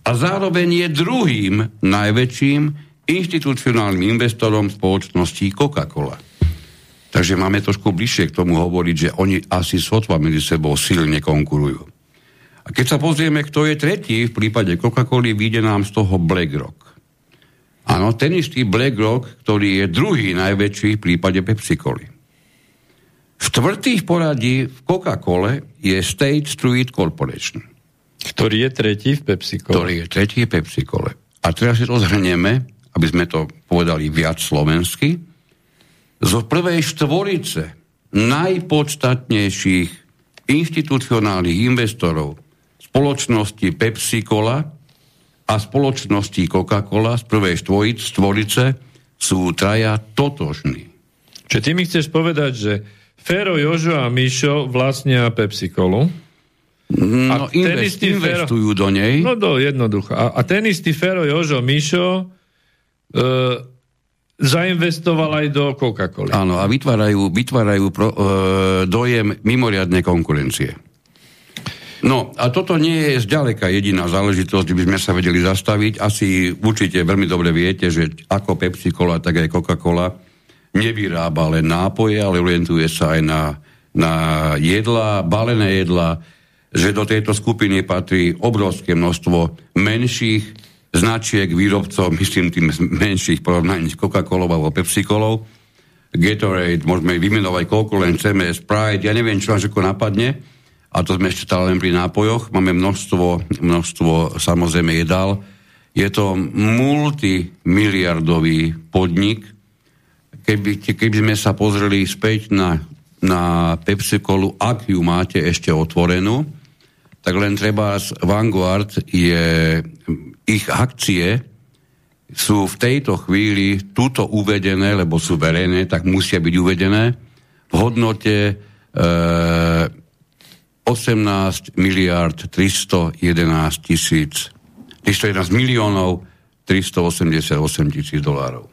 a zároveň je druhým najväčším inštitucionálnym investorom spoločnosti Coca-Cola. Takže máme trošku bližšie k tomu hovoriť, že oni asi sotva medzi sebou silne konkurujú. A keď sa pozrieme, kto je tretí, v prípade Coca-Coly vyjde nám z toho BlackRock. Áno, ten istý BlackRock, ktorý je druhý najväčší v prípade Pepsi-Coly. Štvrtý v poradí v Coca-Cole je State Street Corporation. Ktorý je tretí v Pepsi-Cole. Ktorý je tretí v Pepsi-Cole. A teraz si to zhrnieme, aby sme to povedali viac slovensky. Zo prvej štvorice najpodstatnejších inštitucionálnych investorov spoločnosti Pepsi Cola a spoločnosti Coca-Cola z prvej stvorice sú traja totožní. Čiže ty mi chceš povedať, že Fero, Jožo a Mišo vlastnia Pepsi Colu? No, a invest, ten investujú Fero, do nej. No, do, jednoducho. A, a ten istý Fero, Jožo, Mišo zainvestoval aj do Coca-Coly. Áno, a vytvárajú, vytvárajú pro, e, dojem mimoriadnej konkurencie. No a toto nie je zďaleka jediná záležitosť, kde by sme sa vedeli zastaviť. Asi určite veľmi dobre viete, že ako Pepsi Cola, tak aj Coca-Cola nevyrába len nápoje, ale orientuje sa aj na, na jedla, balené jedla, že do tejto skupiny patrí obrovské množstvo menších značiek výrobcov, myslím tým menších porovnaní s Coca-Colou alebo Pepsi-Colou, Gatorade, môžeme vymenovať koľko len chceme, Sprite, ja neviem, čo až ako napadne, a to sme ešte stále len pri nápojoch. Máme množstvo, množstvo samozrejme jedál. Je to multimiliardový podnik. Keby, keby sme sa pozreli späť na, na Pepsi Colu, ak ju máte ešte otvorenú, tak len treba Vanguard je, ich akcie sú v tejto chvíli túto uvedené, lebo sú verejné, tak musia byť uvedené v hodnote e, 18 miliard 311 tisíc 311 miliónov 388 tisíc dolárov.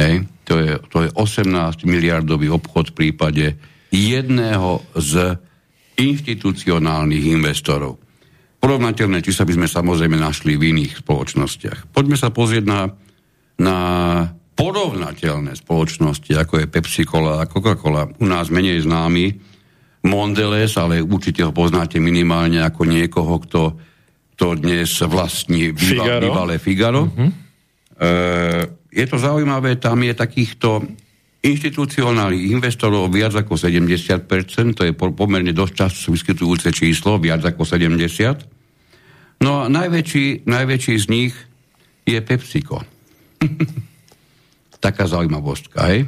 Hej. To, je, to je 18 miliardový obchod v prípade jedného z inštitucionálnych investorov. Porovnateľné čísla by sme samozrejme našli v iných spoločnostiach. Poďme sa pozrieť na, na porovnateľné spoločnosti, ako je Pepsi Cola a Coca-Cola. U nás menej známy, Mondelez, ale určite ho poznáte minimálne ako niekoho, kto to dnes vlastní Figaro. bývalé Figaro. Uh-huh. E, je to zaujímavé, tam je takýchto inštitucionálnych investorov viac ako 70%, to je pomerne dosť často vyskytujúce číslo, viac ako 70%. No a najväčší, najväčší z nich je PepsiCo. Taká zaujímavostka, hej?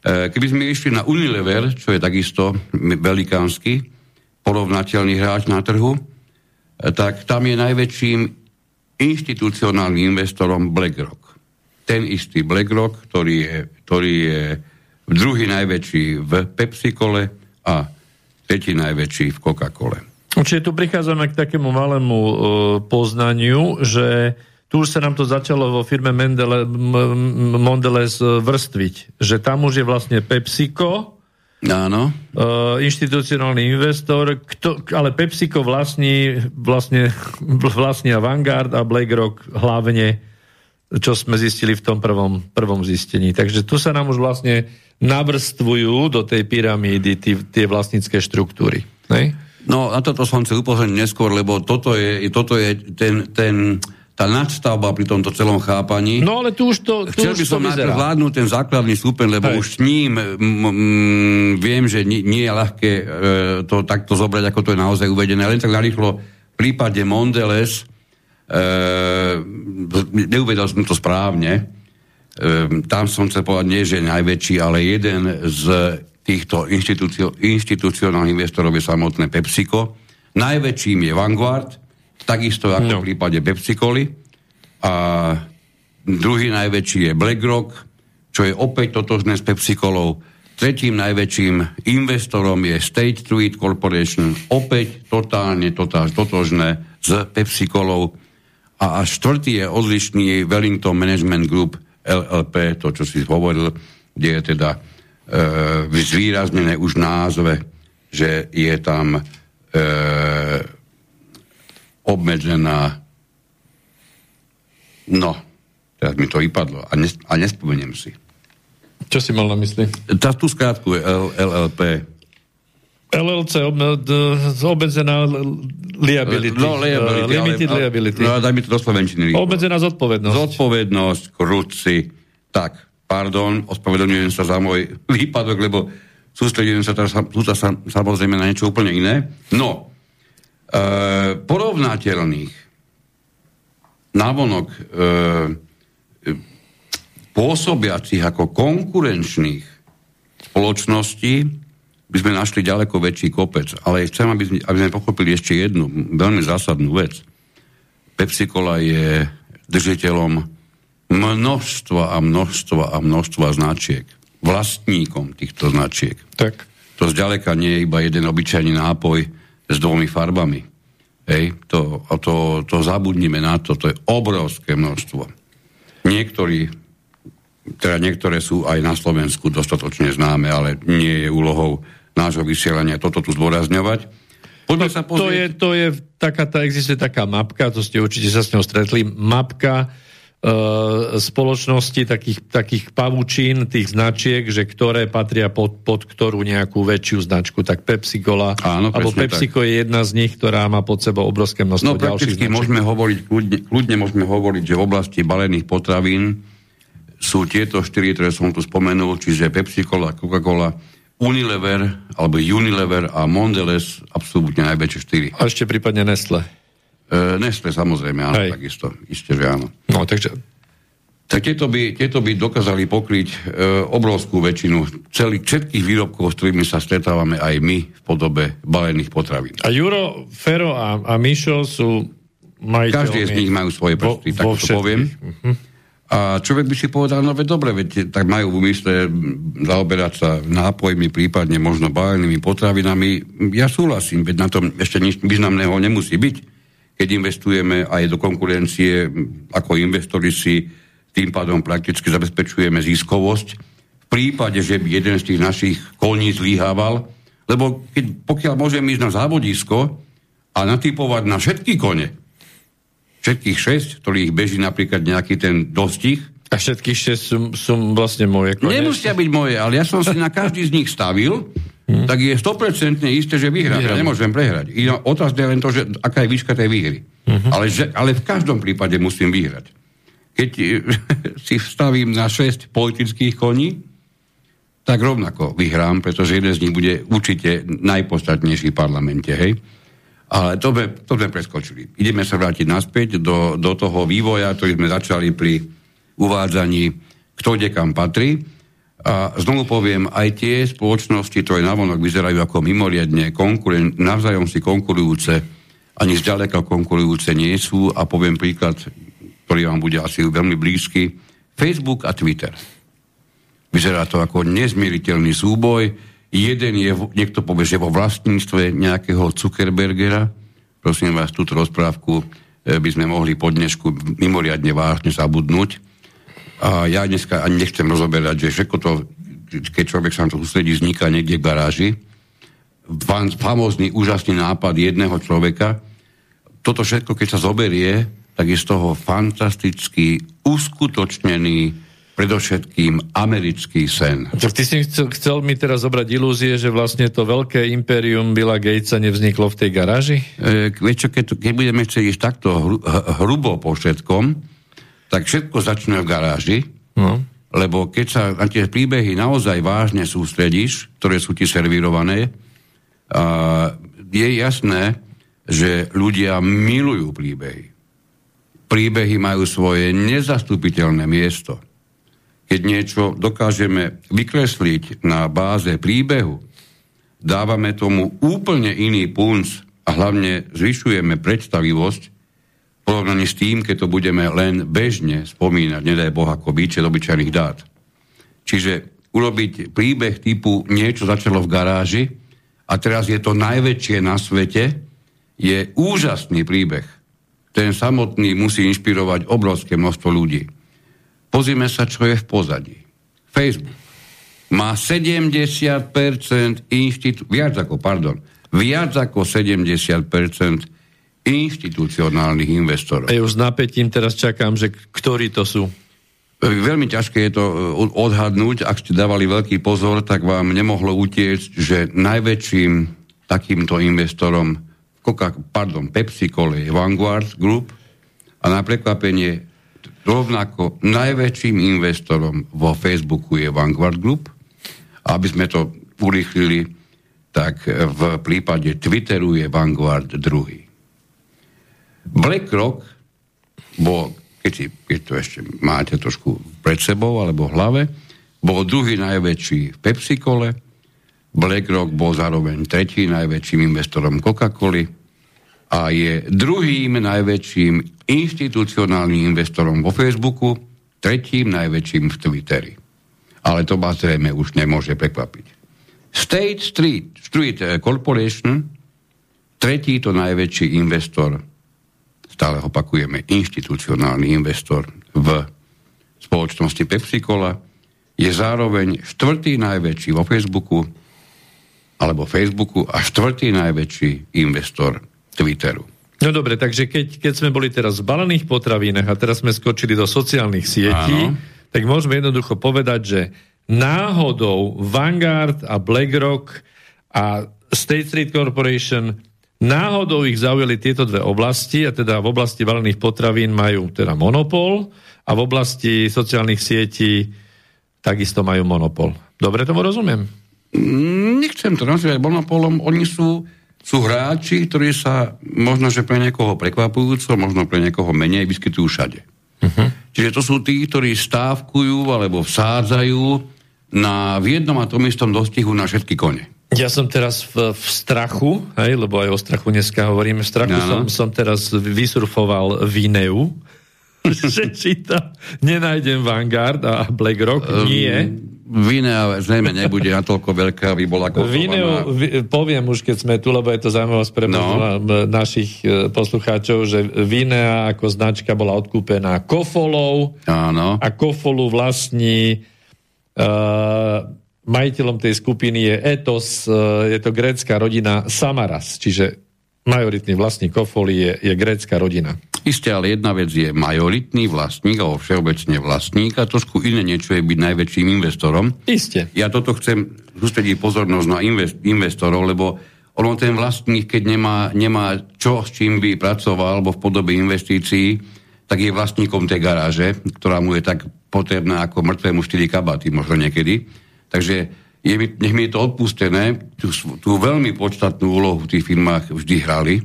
E, keby sme išli na Unilever, čo je takisto velikánsky, porovnateľný hráč na trhu, e, tak tam je najväčším inštitucionálnym investorom BlackRock. Ten istý BlackRock, ktorý je, ktorý je druhý najväčší v Pepsi-Cole a tretí najväčší v Coca-Cole. Čiže tu prichádzame k takému malému uh, poznaniu, že tu už sa nám to začalo vo firme Mendele, Mondelez vrstviť, že tam už je vlastne PepsiCo, Áno. Uh, inštitucionálny investor, kto, ale PepsiCo vlastní, vlastne, vlastnia Vanguard a BlackRock hlavne, čo sme zistili v tom prvom, prvom zistení. Takže tu sa nám už vlastne navrstvujú do tej pyramídy tí, tie vlastnícke štruktúry. Ne? No, na toto som chcel upozorniť neskôr, lebo toto je, toto je ten, ten tá nadstavba pri tomto celom chápaní. No ale tu už to tu Chcel už by som najprv vládnuť ten základný stupeň, lebo Hej. už s ním m, m, viem, že nie, nie je ľahké e, to takto zobrať, ako to je naozaj uvedené. Len tak narýchlo v prípade Mondeles, e, neuvedal som to správne, e, tam som chcel povedať nie, že najväčší, ale jeden z týchto inštitúcio, inštitucionálnych investorov je samotné PepsiCo. Najväčším je Vanguard, takisto ako no. v prípade Pepsi-Coli. A druhý najväčší je BlackRock, čo je opäť totožné s Pepsi-Colou. Tretím najväčším investorom je State Street Corporation, opäť totálne totálne totožné s Pepsi-Colou. A až štvrtý je odlišný Wellington Management Group LLP, to, čo si hovoril, kde je teda e, zvýraznené už názve, že je tam e, obmedzená no, teraz mi to vypadlo a, nes, a nespomeniem si. Čo si mal na mysli? Tá tú skrátku je LLP. LLC obmedzená liability. No, liability. Uh, limited ale, liability. No, daj mi to do slovenčiny. Obmedzená zodpovednosť. Zodpovednosť, krúci. Tak, pardon, ospravedlňujem sa za môj výpadok, lebo sústredujem sa teraz samozrejme na niečo úplne iné. No, E, porovnateľných návonok e, pôsobiacich ako konkurenčných spoločností by sme našli ďaleko väčší kopec. Ale chcem, aby sme, aby sme pochopili ešte jednu veľmi zásadnú vec. Pepsi Cola je držiteľom množstva a množstva a množstva značiek. Vlastníkom týchto značiek. Tak. To zďaleka nie je iba jeden obyčajný nápoj, s dvomi farbami. Hej, to, to, to zabudnime na to, to je obrovské množstvo. Niektorí, teda niektoré sú aj na Slovensku dostatočne známe, ale nie je úlohou nášho vysielania toto tu zdôrazňovať. Poďme sa pozrieť. To je, to je taká, tá, existuje taká mapka, to ste určite sa s ňou stretli, mapka E, spoločnosti, takých, takých pavučín, tých značiek, že ktoré patria pod, pod ktorú nejakú väčšiu značku. Tak Pepsi Cola, Áno, alebo PepsiCo tak. je jedna z nich, ktorá má pod sebou obrovské množstvo no, ďalších značiek. môžeme hovoriť, kľudne, kľudne môžeme hovoriť, že v oblasti balených potravín sú tieto štyri, ktoré som tu spomenul, čiže Pepsi Cola, Coca-Cola, Unilever, alebo Unilever a Mondelez, absolútne najväčšie štyri. A ešte prípadne Nestle. E, Nestle samozrejme, áno, Hej. takisto. Isté, že áno. No, takže... Tak tieto by, tieto by dokázali pokryť e, obrovskú väčšinu celých všetkých výrobkov, s ktorými sa stretávame aj my v podobe balených potravín. A Juro, Fero a, a Mišo sú majiteľmi... Každý z nich majú svoje prsty, tak to poviem. Uh-huh. A človek by si povedal, no veď dobre, veď tak majú v úmysle zaoberať sa nápojmi, prípadne možno balenými potravinami. Ja súhlasím, veď na tom ešte nič významného nemusí byť keď investujeme aj do konkurencie, ako investori si tým pádom prakticky zabezpečujeme ziskovosť. V prípade, že by jeden z tých našich koní zlyhával, lebo keď, pokiaľ môžem ísť na závodisko a natypovať na všetky kone, všetkých šesť, ktorých beží napríklad nejaký ten dostih, a všetkých šesť sú, sú vlastne moje kone? Nemusia byť moje, ale ja som si na každý z nich stavil hmm. tak je 100% isté, že vyhrám. Ja nemôžem prehrať. Iná otázka je len to, že aká je výška tej výhry. Hmm. Ale, že, ale v každom prípade musím vyhrať. Keď si vstavím na 6 politických koní, tak rovnako vyhrám, pretože jeden z nich bude určite najpodstatnejší v parlamente, hej. Ale to sme, to sme preskočili. Ideme sa vrátiť naspäť do, do toho vývoja, ktorý sme začali pri uvádzaní, kto kde kam patrí. A znovu poviem, aj tie spoločnosti, ktoré navonok vyzerajú ako mimoriadne konkuren- navzájom si konkurujúce, ani zďaleka konkurujúce nie sú. A poviem príklad, ktorý vám bude asi veľmi blízky. Facebook a Twitter. Vyzerá to ako nezmieriteľný súboj. Jeden je, niekto povie, že vo vlastníctve nejakého Zuckerbergera. Prosím vás, túto rozprávku eh, by sme mohli po dnešku mimoriadne vážne zabudnúť a ja dneska ani nechcem rozoberať, že všetko to, keď človek sa na to sústredí, vzniká niekde v garáži. Famózny, úžasný nápad jedného človeka. Toto všetko, keď sa zoberie, tak je z toho fantasticky uskutočnený predovšetkým americký sen. Tak ty si chcel, chcel mi teraz zobrať ilúzie, že vlastne to veľké impérium Billa Gatesa nevzniklo v tej garáži? E, vieš čo, keď, keď budeme chcieť ísť takto hru, hrubo po všetkom, tak všetko začne v garáži, no. lebo keď sa na tie príbehy naozaj vážne sústredíš, ktoré sú ti servírované, a je jasné, že ľudia milujú príbehy. Príbehy majú svoje nezastupiteľné miesto keď niečo dokážeme vykresliť na báze príbehu, dávame tomu úplne iný punc a hlavne zvyšujeme predstavivosť v porovnaní s tým, keď to budeme len bežne spomínať, nedaj Boh ako výčet obyčajných dát. Čiže urobiť príbeh typu niečo začalo v garáži a teraz je to najväčšie na svete, je úžasný príbeh. Ten samotný musí inšpirovať obrovské množstvo ľudí. Pozrime sa, čo je v pozadí. Facebook má 70% inštitú... viac ako, pardon, viac ako 70% inštitucionálnych investorov. Ja už s napätím teraz čakám, že ktorí to sú. Veľmi ťažké je to e, odhadnúť. Ak ste dávali veľký pozor, tak vám nemohlo utiecť, že najväčším takýmto investorom Coca, pardon, Pepsi Cola je Vanguard Group a na prekvapenie Rovnako najväčším investorom vo Facebooku je Vanguard Group. Aby sme to urýchlili, tak v prípade Twitteru je Vanguard druhý. BlackRock bol, keď, si, keď to ešte máte trošku pred sebou alebo v hlave, bol druhý najväčší v Pepsi-Cole, BlackRock bol zároveň tretí najväčším investorom Coca-Coly, a je druhým najväčším inštitucionálnym investorom vo Facebooku, tretím najväčším v Twitteri. Ale to ma zrejme už nemôže prekvapiť. State Street, Street eh, Corporation, tretí to najväčší investor, stále opakujeme, inštitucionálny investor v spoločnosti Pepsi-Cola, je zároveň štvrtý najväčší vo Facebooku, alebo Facebooku a štvrtý najväčší investor Twitteru. No dobre, takže keď, keď sme boli teraz v balených potravinách a teraz sme skočili do sociálnych sietí, Áno. tak môžeme jednoducho povedať, že náhodou Vanguard a BlackRock a State Street Corporation náhodou ich zaujali tieto dve oblasti a teda v oblasti balených potravín majú teda monopol a v oblasti sociálnych sietí takisto majú monopol. Dobre tomu rozumiem? Mm, nechcem to nazývať monopolom. Oni sú sú hráči, ktorí sa možno, že pre niekoho prekvapujúco, možno pre niekoho menej vyskytujú všade. Uh-huh. Čiže to sú tí, ktorí stávkujú alebo vsádzajú na v jednom a tom istom dostihu na všetky kone. Ja som teraz v, v strachu, hej, lebo aj o strachu dneska hovoríme, v strachu som, som teraz vysurfoval Vineu, že či to nenájdem Vanguard a BlackRock, um, nie. Vinea zrejme nebude natoľko veľká, aby bola Vineu, poviem už, keď sme tu, lebo je to zaujímavosť pre no. našich e, poslucháčov, že Vinea ako značka bola odkúpená Kofolou Áno. a Kofolu vlastní uh, majiteľom tej skupiny je Etos, uh, je to grécka rodina Samaras, čiže majoritný vlastník Kofoli je, je grécka rodina. Isté, ale jedna vec je majoritný vlastník alebo všeobecne vlastník a trošku iné niečo je byť najväčším investorom. Isté. Ja toto chcem sústrediť pozornosť na invest, investorov, lebo ono ten vlastník, keď nemá, nemá čo, s čím by pracoval alebo v podobe investícií, tak je vlastníkom tej garáže, ktorá mu je tak potrebná ako mŕtvemu 4 kabaty možno niekedy. Takže je nech mi je to odpustené, tú, tú veľmi podstatnú úlohu v tých firmách vždy hrali.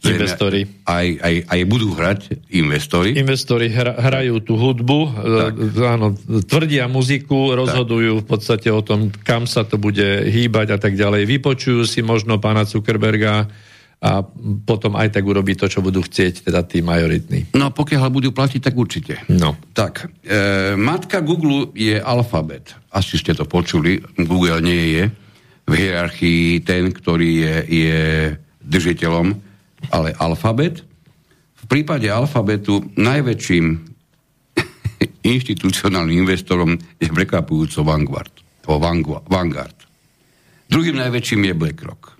Investori. Aj, aj, aj budú hrať investori. Investori hra, hrajú tú hudbu, tak. E, áno, tvrdia muziku, rozhodujú tak. v podstate o tom, kam sa to bude hýbať a tak ďalej. Vypočujú si možno pána Zuckerberga, a potom aj tak urobí to, čo budú chcieť, teda tí majoritní. No pokiaľ budú platiť, tak určite. No. Tak, e, matka Google je alfabet. Asi ste to počuli, Google nie je v hierarchii ten, ktorý je, je držiteľom, ale alfabet. V prípade alfabetu najväčším inštitucionálnym investorom je prekvapujúco Vanguard. Vanguard. Druhým najväčším je BlackRock.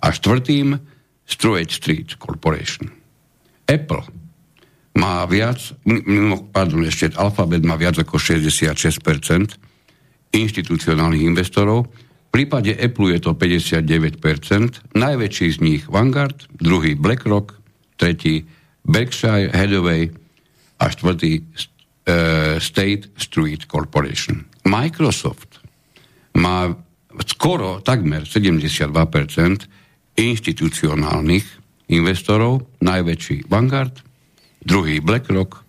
A štvrtým Struett Street Corporation. Apple má viac, pardon, ešte Alphabet má viac ako 66% inštitucionálnych investorov, v prípade Apple je to 59%, najväčší z nich Vanguard, druhý BlackRock, tretí Berkshire Hathaway a štvrtý uh, State Street Corporation. Microsoft má skoro takmer 72% inštitucionálnych investorov, najväčší Vanguard, druhý BlackRock,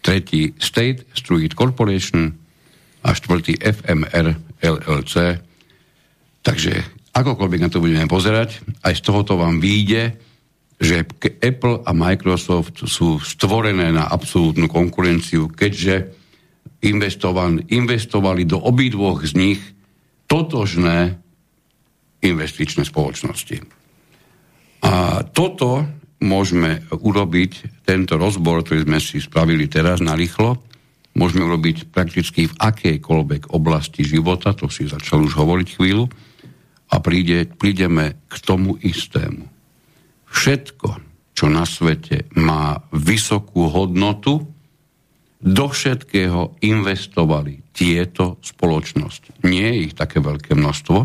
tretí State Street Corporation a štvrtý FMR LLC. Takže akokoľvek na to budeme pozerať, aj z tohoto vám výjde, že Apple a Microsoft sú stvorené na absolútnu konkurenciu, keďže investovali do obidvoch z nich totožné investičné spoločnosti. A toto môžeme urobiť, tento rozbor, ktorý sme si spravili teraz na rýchlo, môžeme urobiť prakticky v akejkoľvek oblasti života, to si začal už hovoriť chvíľu, a príde, prídeme k tomu istému. Všetko, čo na svete má vysokú hodnotu, do všetkého investovali tieto spoločnosti. Nie je ich také veľké množstvo.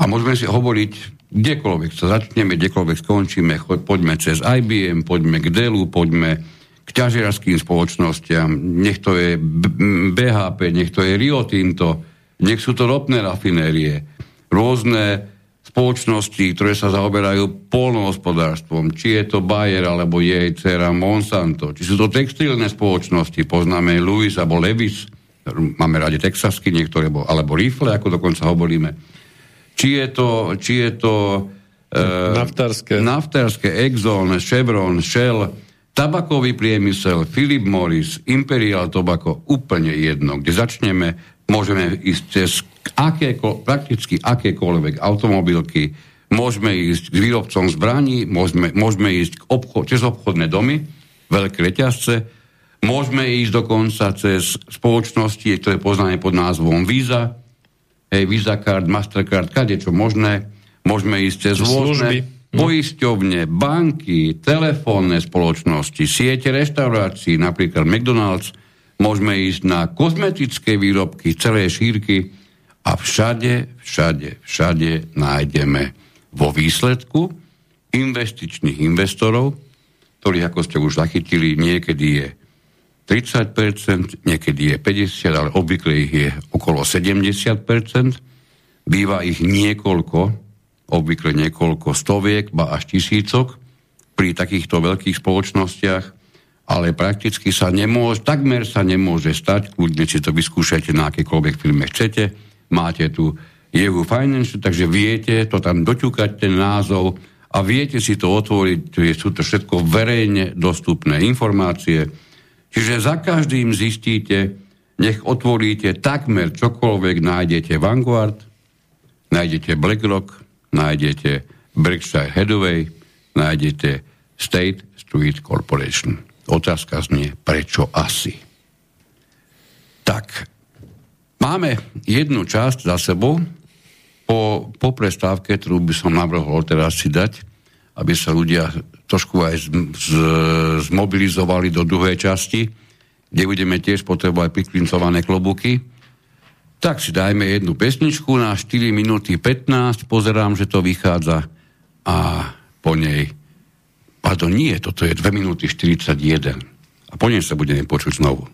A môžeme si hovoriť, kdekoľvek sa začneme, kdekoľvek skončíme, poďme cez IBM, poďme k Dellu, poďme k ťažiarským spoločnostiam, nech to je BHP, nech to je Rio Tinto, nech sú to ropné rafinérie, rôzne spoločnosti, ktoré sa zaoberajú polnohospodárstvom, či je to Bayer alebo jej dcera Monsanto, či sú to textilné spoločnosti, poznáme Louis alebo Levis, máme radi texasky niektoré, alebo Rifle, ako dokonca hovoríme. Či je to, či je to uh, naftárske. naftárske, Exxon, Chevron, Shell, tabakový priemysel, Philip Morris, Imperial Tobacco, úplne jedno, kde začneme, môžeme ísť cez akéko, prakticky akékoľvek automobilky, môžeme ísť k výrobcom zbraní, môžeme, môžeme ísť k obchod, cez obchodné domy, veľké reťazce, môžeme ísť dokonca cez spoločnosti, ktoré poznáme pod názvom Visa, hej, Visa Card, Mastercard, kade čo možné, môžeme ísť cez rôzne no. poisťovne, banky, telefónne spoločnosti, siete reštaurácií, napríklad McDonald's, môžeme ísť na kozmetické výrobky celé šírky, a všade, všade, všade nájdeme. Vo výsledku investičných investorov, ktorých, ako ste už zachytili, niekedy je 30%, niekedy je 50%, ale obvykle ich je okolo 70%. Býva ich niekoľko, obvykle niekoľko stoviek, ba až tisícok pri takýchto veľkých spoločnostiach, ale prakticky sa nemôže, takmer sa nemôže stať, kľudne si to vyskúšajte na akékoľvek filme chcete, máte tu Jehu Financial, takže viete to tam doťukať, ten názov a viete si to otvoriť, sú to všetko verejne dostupné informácie. Čiže za každým zistíte, nech otvoríte takmer čokoľvek, nájdete Vanguard, nájdete BlackRock, nájdete Berkshire Hathaway, nájdete State Street Corporation. Otázka znie, prečo asi? Tak, Máme jednu časť za sebou, po, po prestávke, ktorú by som navrhol teraz si dať, aby sa ľudia trošku aj z, z, zmobilizovali do druhej časti, kde budeme tiež potrebovať priklincované klobúky. Tak si dajme jednu pesničku na 4 minúty 15, pozerám, že to vychádza a po nej, pardon, nie, toto je 2 minúty 41 a po nej sa budeme počuť znovu.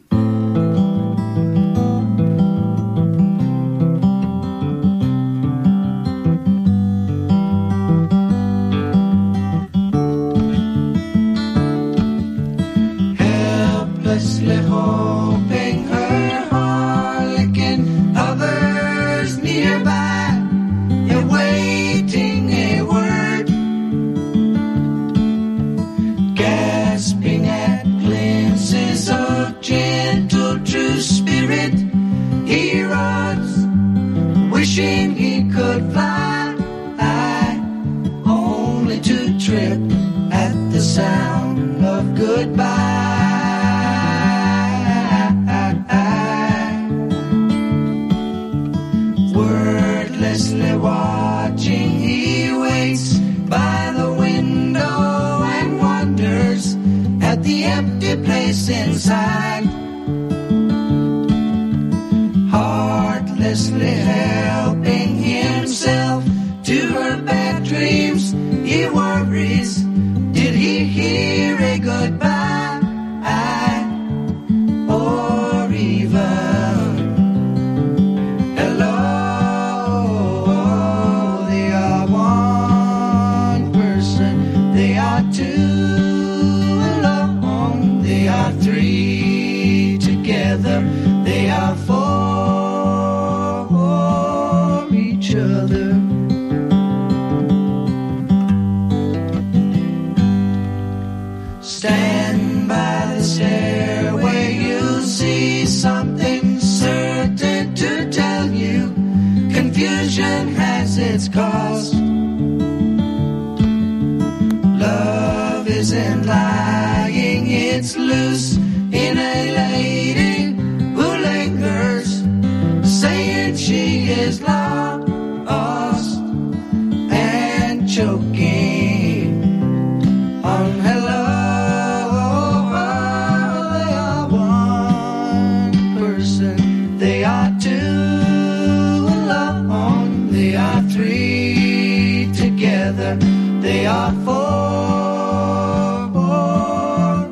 They are three together, they are four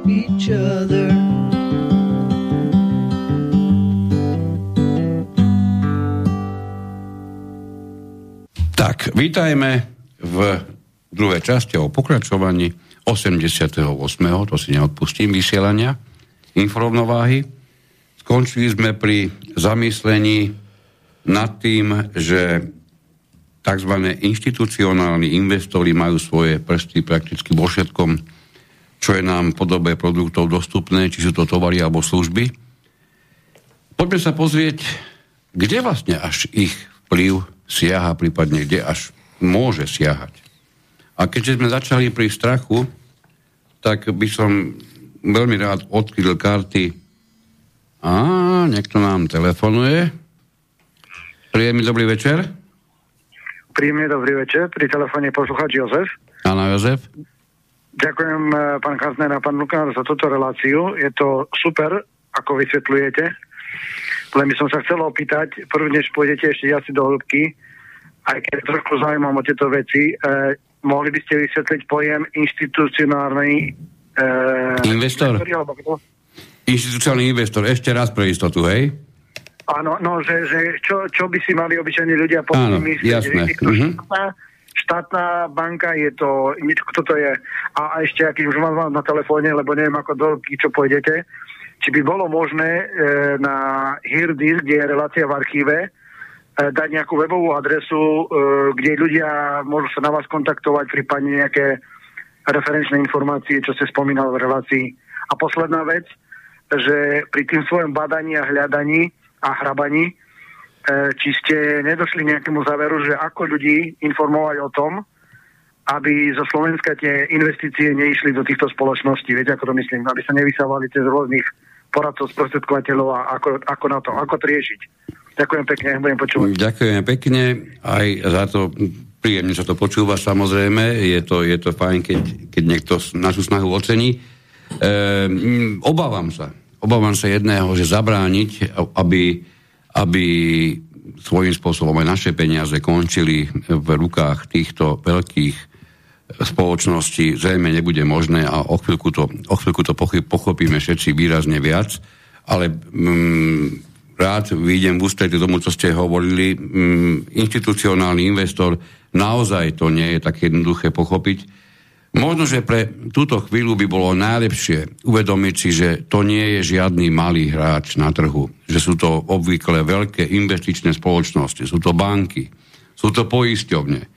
each other. Tak, vítajme v druhej časti o pokračovaní 88. to si neodpustím vysielania informovnováhy. Skončili sme pri zamyslení nad tým, že tzv. inštitucionálni investori majú svoje prsty prakticky vo všetkom, čo je nám v podobe produktov dostupné, či sú to tovary alebo služby. Poďme sa pozrieť, kde vlastne až ich vplyv siaha, prípadne kde až môže siahať. A keďže sme začali pri strachu, tak by som veľmi rád odkryl karty. A niekto nám telefonuje. Príjemný dobrý večer. Príjemný dobrý večer, pri telefóne posluchač Jozef. Áno, Jozef. Ďakujem eh, pán Kazner a pán Lukár za túto reláciu. Je to super, ako vysvetľujete. Len by som sa chcel opýtať, prvne, než pôjdete ešte asi do hĺbky, aj keď trošku zaujímam o tieto veci, eh, mohli by ste vysvetliť pojem inštitucionálny eh, Investor. alebo kto? Inštitucionálny investor. Ešte raz pre istotu, hej? Áno, no, že, že čo, čo by si mali obyčajní ľudia pod tým myslieť? jasné. Že to Mhm. štátna, štátna banka, je to, niečo, kto to je? A, a ešte, aký už mám na telefóne, lebo neviem, ako do čo pôjdete, či by bolo možné e, na Hirdisk, kde je relácia v archíve, e, dať nejakú webovú adresu, e, kde ľudia môžu sa na vás kontaktovať, prípadne nejaké referenčné informácie, čo ste spomínal v relácii. A posledná vec, že pri tým svojom badaní a hľadaní a hrabaní, e, či ste nedošli nejakému záveru, že ako ľudí informovať o tom, aby zo Slovenska tie investície neišli do týchto spoločností. Viete, ako to myslím? Aby sa nevysávali cez rôznych poradcov, sprostredkovateľov a ako, ako na to, ako to riešiť. Ďakujem pekne, budem počúvať. Ďakujem pekne aj za to, príjemne sa to počúva samozrejme, je to, je to fajn, keď, keď niekto našu snahu ocení. Ehm, obávam sa, obávam sa jedného, že zabrániť, aby, aby svojím spôsobom aj naše peniaze končili v rukách týchto veľkých spoločnosti zrejme nebude možné a o chvíľku to, o chvíľku to pochopíme všetci výrazne viac, ale mm, rád vyjdem v ústrety tomu, čo ste hovorili. Mm, inštitucionálny investor naozaj to nie je tak jednoduché pochopiť. Možno, že pre túto chvíľu by bolo najlepšie uvedomiť si, že to nie je žiadny malý hráč na trhu. Že sú to obvykle veľké investičné spoločnosti, sú to banky, sú to poisťovne.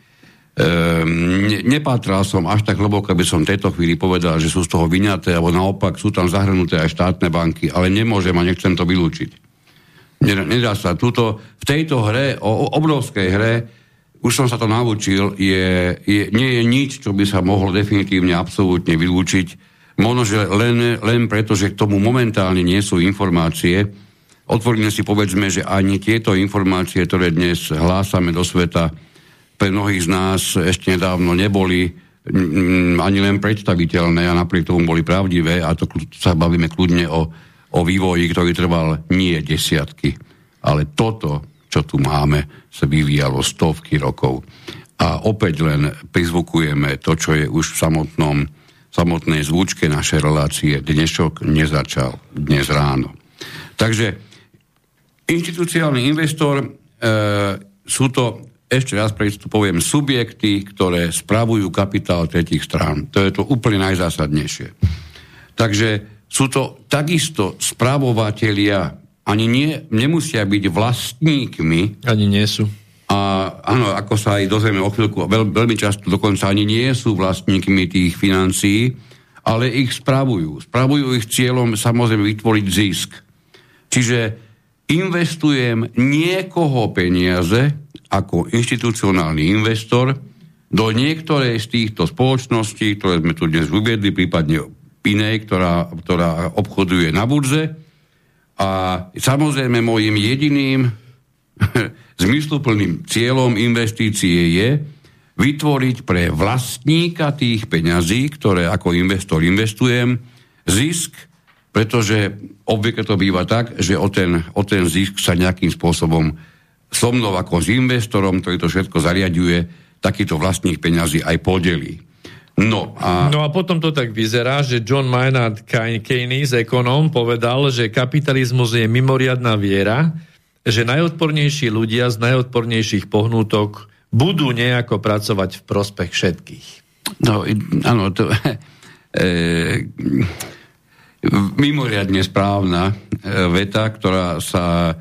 Ehm, ne, nepátral som až tak hlboko, aby som v tejto chvíli povedal, že sú z toho vyňaté, alebo naopak sú tam zahrnuté aj štátne banky, ale nemôžem a nechcem to vylúčiť. Nedá, sa. Tuto, v tejto hre, o, o obrovskej hre, už som sa to naučil, je, je, nie je nič, čo by sa mohlo definitívne absolútne vylúčiť. Možno, že len, len preto, že k tomu momentálne nie sú informácie. Otvoríme si povedzme, že ani tieto informácie, ktoré dnes hlásame do sveta, pre mnohých z nás ešte nedávno neboli ani len predstaviteľné a napriek tomu boli pravdivé a to sa bavíme kľudne o, o vývoji, ktorý trval nie desiatky, ale toto, čo tu máme, sa vyvíjalo stovky rokov. A opäť len prizvukujeme to, čo je už v samotnom, samotnej zvučke našej relácie. Dnešok nezačal, dnes ráno. Takže inštitúciálny investor e, sú to, ešte raz poviem, subjekty, ktoré spravujú kapitál tretich strán. To je to úplne najzásadnejšie. Takže sú to takisto správovatelia, ani nie, nemusia byť vlastníkmi. Ani nie sú a áno, ako sa aj dozvieme o chvíľku, veľ, veľmi často dokonca ani nie sú vlastníkmi tých financií, ale ich spravujú. Spravujú ich cieľom samozrejme vytvoriť zisk. Čiže investujem niekoho peniaze ako inštitucionálny investor do niektorej z týchto spoločností, ktoré sme tu dnes uviedli, prípadne inej, ktorá, ktorá obchoduje na burze. A samozrejme môjim jediným Zmysluplným cieľom investície je vytvoriť pre vlastníka tých peňazí, ktoré ako investor investujem, zisk, pretože obvykle to býva tak, že o ten, o ten zisk sa nejakým spôsobom so mnou ako s investorom, ktorý to všetko zariaduje, takýto vlastných peňazí aj podelí. No a... no a potom to tak vyzerá, že John Maynard Keynes, ekonóm, povedal, že kapitalizmus je mimoriadná viera, že najodpornejší ľudia z najodpornejších pohnútok budú nejako pracovať v prospech všetkých. No, áno, to e, mimoriadne správna e, veta, ktorá sa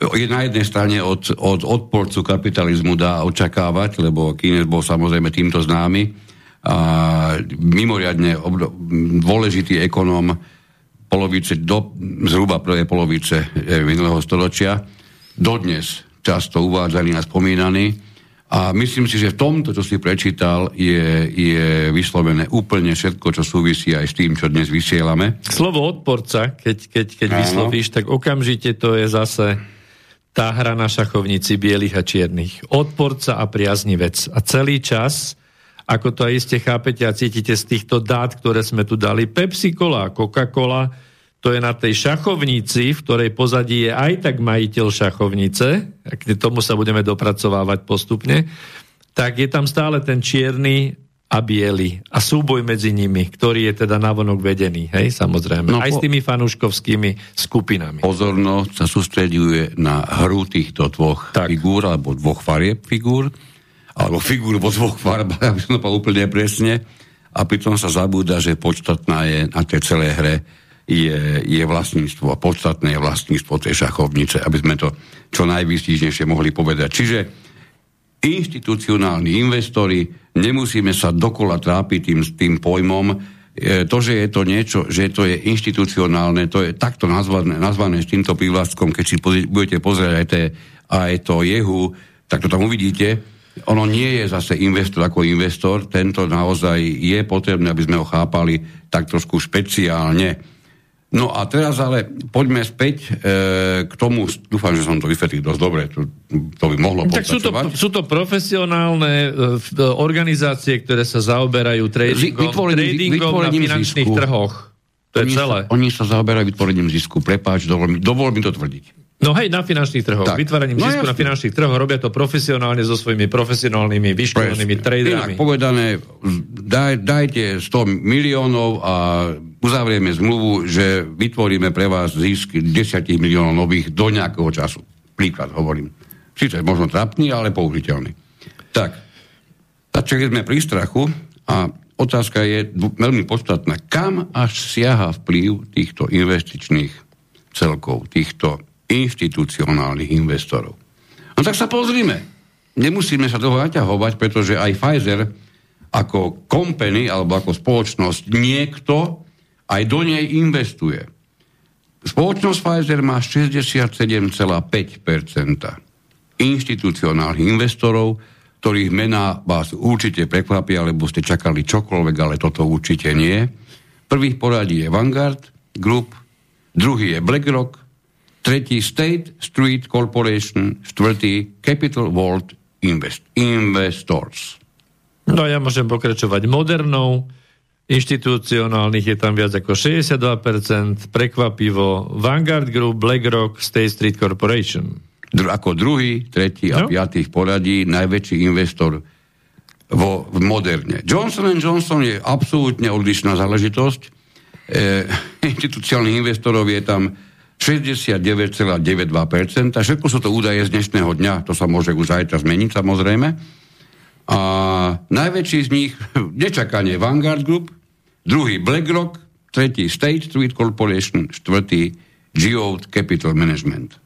je na jednej strane od, od odporcu kapitalizmu dá očakávať, lebo Keynes bol samozrejme týmto známy mimoriadne obdo, dôležitý ekonóm polovice, do, zhruba prvej polovice minulého storočia, dodnes často uvádzaný a spomínaný. A myslím si, že v tomto, čo si prečítal, je, je vyslovené úplne všetko, čo súvisí aj s tým, čo dnes vysielame. Slovo odporca, keď, keď, keď vyslovíš, tak okamžite to je zase tá hra na šachovnici bielých a čiernych. Odporca a priaznivec. A celý čas, ako to aj iste chápete a cítite z týchto dát, ktoré sme tu dali, Pepsi Cola, Coca-Cola, to je na tej šachovnici, v ktorej pozadí je aj tak majiteľ šachovnice, a k tomu sa budeme dopracovávať postupne, tak je tam stále ten čierny a biely a súboj medzi nimi, ktorý je teda navonok vedený, hej, samozrejme. No, aj po... s tými fanúškovskými skupinami. Pozornosť sa sústreduje na hru týchto dvoch tak. figúr, alebo dvoch farieb figúr, alebo figúr vo dvoch farbách, aby som to úplne presne, a pritom sa zabúda, že podstatná je na tej celej hre je, je vlastníctvo a podstatné je vlastníctvo tej šachovnice, aby sme to čo najvýstižnejšie mohli povedať. Čiže inštitucionálni investori, nemusíme sa dokola trápiť tým, tým pojmom, e, to, že je to niečo, že to je inštitucionálne, to je takto nazvané, nazvané s týmto prívlastkom, keď si budete pozrieť aj, te, aj to jehu, tak to tam uvidíte, ono nie je zase investor ako investor, tento naozaj je potrebné, aby sme ho chápali tak trošku špeciálne. No a teraz ale poďme späť e, k tomu, dúfam, že som to vysvetlil dosť dobre, to, to by mohlo tak sú to, sú to profesionálne e, organizácie, ktoré sa zaoberajú tradingom, tradingom na finančných zisku. trhoch. To oni je celé. Sa, oni sa zaoberajú vytvorením zisku. Prepáč, dovol mi, dovol mi to tvrdiť. No hej, na finančných trhoch. Tak. Vytváraním no, zisku jasný. na finančných trhoch robia to profesionálne so svojimi profesionálnymi, vyškolenými tradermi. Inak povedané, daj, dajte 100 miliónov a uzavrieme zmluvu, že vytvoríme pre vás zisk 10 miliónov nových do nejakého času. Príklad hovorím. Sice možno trapný, ale použiteľný. Tak, takže sme pri strachu a otázka je veľmi podstatná. Kam až siaha vplyv týchto investičných celkov, týchto inštitucionálnych investorov. No tak sa pozrime. Nemusíme sa toho naťahovať, pretože aj Pfizer ako company alebo ako spoločnosť niekto aj do nej investuje. Spoločnosť Pfizer má 67,5% inštitucionálnych investorov, ktorých mená vás určite prekvapia, lebo ste čakali čokoľvek, ale toto určite nie. Prvý poradí je Vanguard Group, druhý je BlackRock, tretí State Street Corporation, štvrtý Capital World Invest, Investors. No ja môžem pokračovať modernou, inštitucionálnych je tam viac ako 62%, prekvapivo Vanguard Group, BlackRock, State Street Corporation. Dru- ako druhý, tretí a no. piatý v poradí najväčší investor vo, v moderne. Johnson Johnson je absolútne odlišná záležitosť. E, institucionálnych investorov je tam 69,92%. Všetko sú to údaje z dnešného dňa, to sa môže už zajtra zmeniť samozrejme. A najväčší z nich, nečakanie Vanguard Group, druhý BlackRock, tretí State Street Corporation, štvrtý Geode Capital Management.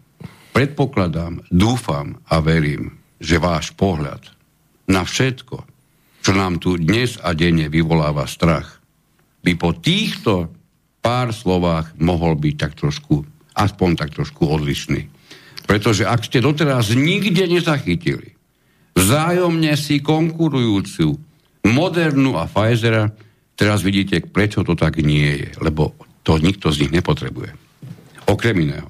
Predpokladám, dúfam a verím, že váš pohľad na všetko, čo nám tu dnes a denne vyvoláva strach, by po týchto pár slovách mohol byť tak trošku, aspoň tak trošku odlišný. Pretože ak ste doteraz nikde nezachytili vzájomne si konkurujúcu Modernu a Pfizera, teraz vidíte, prečo to tak nie je. Lebo to nikto z nich nepotrebuje. Okrem iného.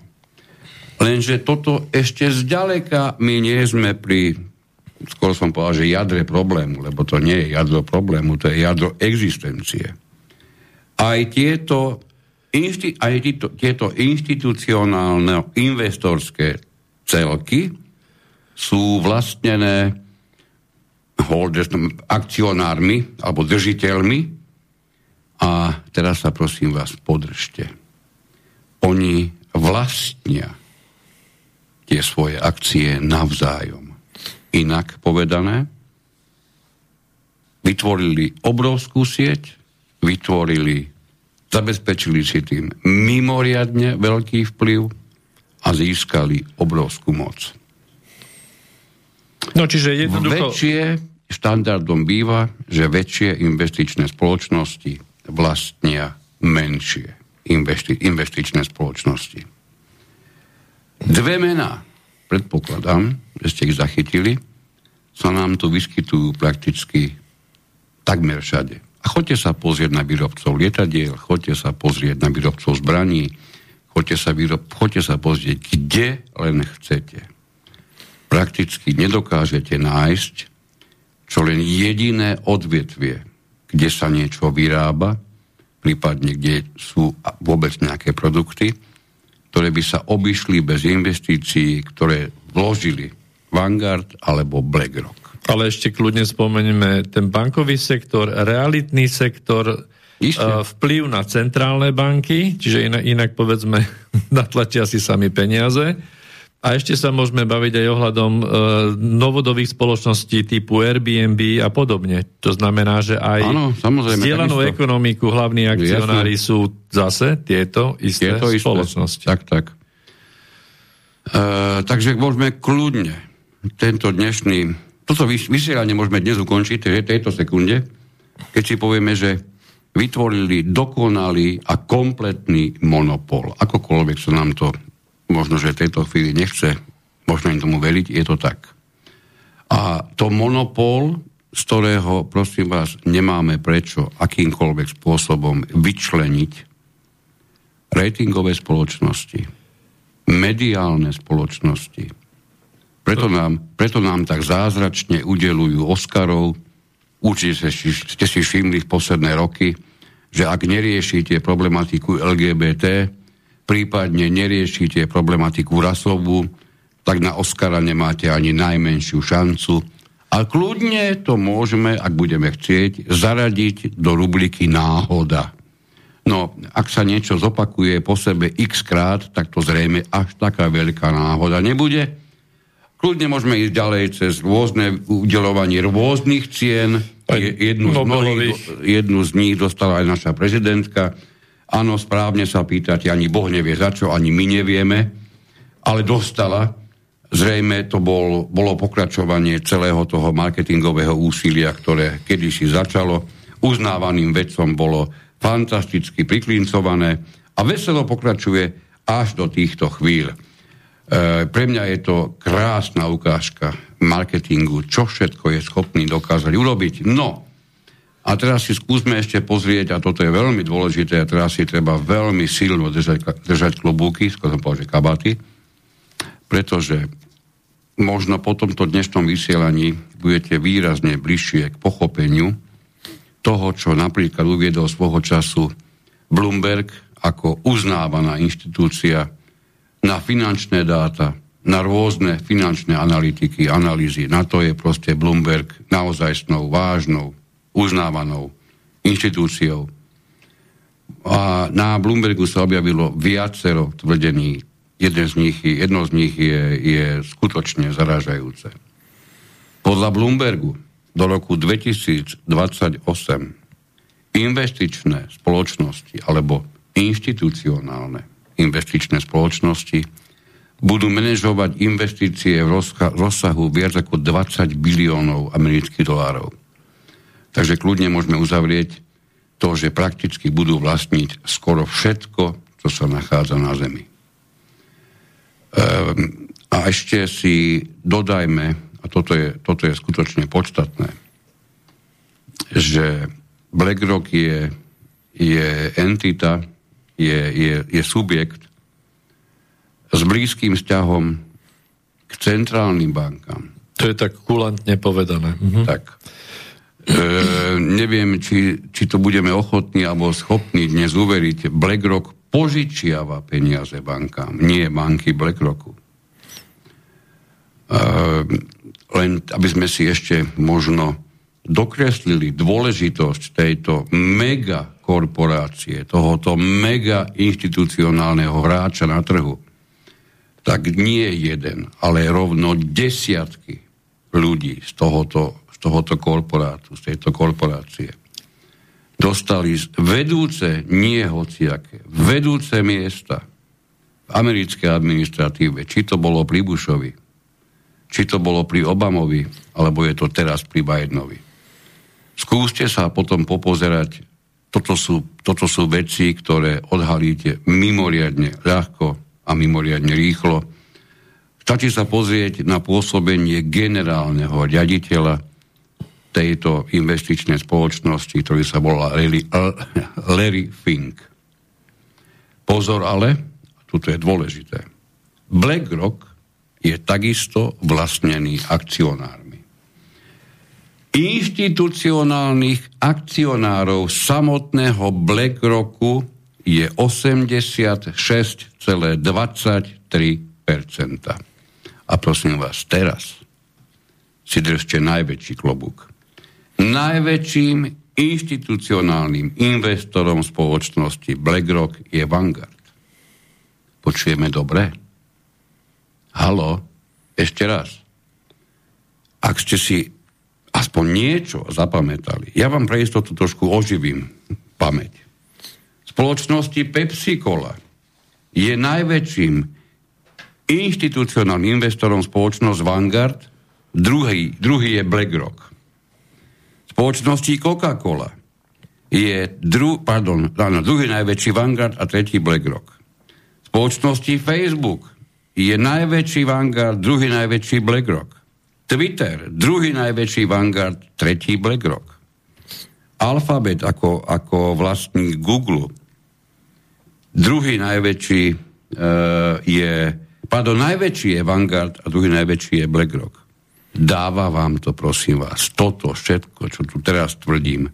Lenže toto ešte zďaleka my nie sme pri, skoro som povedal, že jadre problému, lebo to nie je jadro problému, to je jadro existencie. Aj tieto, inšti, aj tieto, tieto institucionálne investorské celky sú vlastnené holders, akcionármi alebo držiteľmi a teraz sa prosím vás podržte. Oni vlastnia tie svoje akcie navzájom. Inak povedané, vytvorili obrovskú sieť, vytvorili, zabezpečili si tým mimoriadne veľký vplyv a získali obrovskú moc. No čiže jednoducho... Väčšie štandardom býva, že väčšie investičné spoločnosti vlastnia menšie investi- investičné spoločnosti. Dve mená, predpokladám, že ste ich zachytili, sa nám tu vyskytujú prakticky takmer všade. A choďte sa pozrieť na výrobcov lietadiel, choďte sa pozrieť na výrobcov zbraní, choďte sa, výrob, choďte sa pozrieť, kde len chcete prakticky nedokážete nájsť čo len jediné odvetvie, kde sa niečo vyrába, prípadne kde sú vôbec nejaké produkty, ktoré by sa obišli bez investícií, ktoré vložili Vanguard alebo BlackRock. Ale ešte kľudne spomenieme ten bankový sektor, realitný sektor, Isté. vplyv na centrálne banky, čiže inak, inak povedzme natlačia si sami peniaze a ešte sa môžeme baviť aj ohľadom e, novodových spoločností typu Airbnb a podobne. To znamená, že aj Áno, zdieľanú ekonomiku hlavní akcionári Jasne. sú zase tieto isté tieto spoločnosti. Isté. Tak, tak. E, takže môžeme kľudne tento dnešný, toto vysielanie môžeme dnes ukončiť, v tejto sekunde, keď si povieme, že vytvorili dokonalý a kompletný monopol. Akokoľvek sa nám to možno, že v tejto chvíli nechce možno im tomu veriť, je to tak. A to monopol, z ktorého, prosím vás, nemáme prečo akýmkoľvek spôsobom vyčleniť ratingové spoločnosti, mediálne spoločnosti. Preto nám, preto nám tak zázračne udelujú Oscarov. Určite ste si všimli v posledné roky, že ak neriešite problematiku LGBT, prípadne neriešite problematiku rasovú, tak na Oscara nemáte ani najmenšiu šancu. A kľudne to môžeme, ak budeme chcieť, zaradiť do rubriky náhoda. No, ak sa niečo zopakuje po sebe x krát, tak to zrejme až taká veľká náhoda nebude. Kľudne môžeme ísť ďalej cez rôzne udelovanie rôznych cien. Jednu z, mnohých, jednu z nich dostala aj naša prezidentka Áno, správne sa pýtať, ani Boh nevie za čo, ani my nevieme, ale dostala. Zrejme to bol, bolo pokračovanie celého toho marketingového úsilia, ktoré kedysi začalo. Uznávaným vedcom bolo fantasticky priklincované a veselo pokračuje až do týchto chvíľ. E, pre mňa je to krásna ukážka marketingu, čo všetko je schopný dokázať urobiť. No, a teraz si skúsme ešte pozrieť, a toto je veľmi dôležité, a teraz si treba veľmi silno držať, držať klobúky, skôr som povedal, že kabaty, pretože možno po tomto dnešnom vysielaní budete výrazne bližšie k pochopeniu toho, čo napríklad uviedol svojho času Bloomberg ako uznávaná inštitúcia na finančné dáta, na rôzne finančné analytiky, analýzy. Na to je proste Bloomberg naozajstnou, vážnou, uznávanou inštitúciou. A na Bloombergu sa objavilo viacero tvrdení. Jeden z nich, jedno z nich je, je skutočne zarážajúce. Podľa Bloombergu do roku 2028 investičné spoločnosti alebo inštitucionálne investičné spoločnosti budú manažovať investície v rozsahu viac ako 20 biliónov amerických dolárov. Takže kľudne môžeme uzavrieť to, že prakticky budú vlastniť skoro všetko, čo sa nachádza na Zemi. Ehm, a ešte si dodajme, a toto je, toto je skutočne podstatné, že BlackRock je, je entita, je, je, je subjekt s blízkym vzťahom k centrálnym bankám. To je tak kulantne povedané. Mhm. Tak. E, neviem, či, či to budeme ochotní alebo schopní dnes uveriť. BlackRock požičiava peniaze bankám, nie banky BlackRocku. E, len aby sme si ešte možno dokreslili dôležitosť tejto mega korporácie, tohoto mega inštitucionálneho hráča na trhu, tak nie jeden, ale rovno desiatky ľudí z tohoto, z tohoto korporátu, z tejto korporácie dostali vedúce, nie hociaké, vedúce miesta v americkej administratíve, či to bolo pri Bushovi, či to bolo pri Obamovi, alebo je to teraz pri Bidenovi. Skúste sa potom popozerať, toto sú, toto sú veci, ktoré odhalíte mimoriadne ľahko a mimoriadne rýchlo. Stačí sa pozrieť na pôsobenie generálneho riaditeľa tejto investičnej spoločnosti, ktorý sa volá Larry, Larry Fink. Pozor ale, toto je dôležité, BlackRock je takisto vlastnený akcionár inštitucionálnych akcionárov samotného BlackRocku je 86,23%. A prosím vás, teraz si držte najväčší klobúk. Najväčším inštitucionálnym investorom spoločnosti BlackRock je Vanguard. Počujeme dobre? Halo? Ešte raz. Ak ste si aspoň niečo zapamätali. Ja vám pre istotu trošku oživím pamäť. Spoločnosti Pepsi Cola je najväčším inštitucionálnym investorom spoločnosť Vanguard, druhý, druhý je BlackRock. Spoločnosti Coca-Cola je dru, pardon, áno, druhý najväčší Vanguard a tretí BlackRock. Spoločnosti Facebook je najväčší Vanguard, druhý najväčší BlackRock. Twitter, druhý najväčší Vanguard, tretí BlackRock. Alphabet ako, ako vlastník Google, druhý najväčší uh, je, pardon, najväčší je Vanguard a druhý najväčší je BlackRock. Dáva vám to, prosím vás, toto všetko, čo tu teraz tvrdím,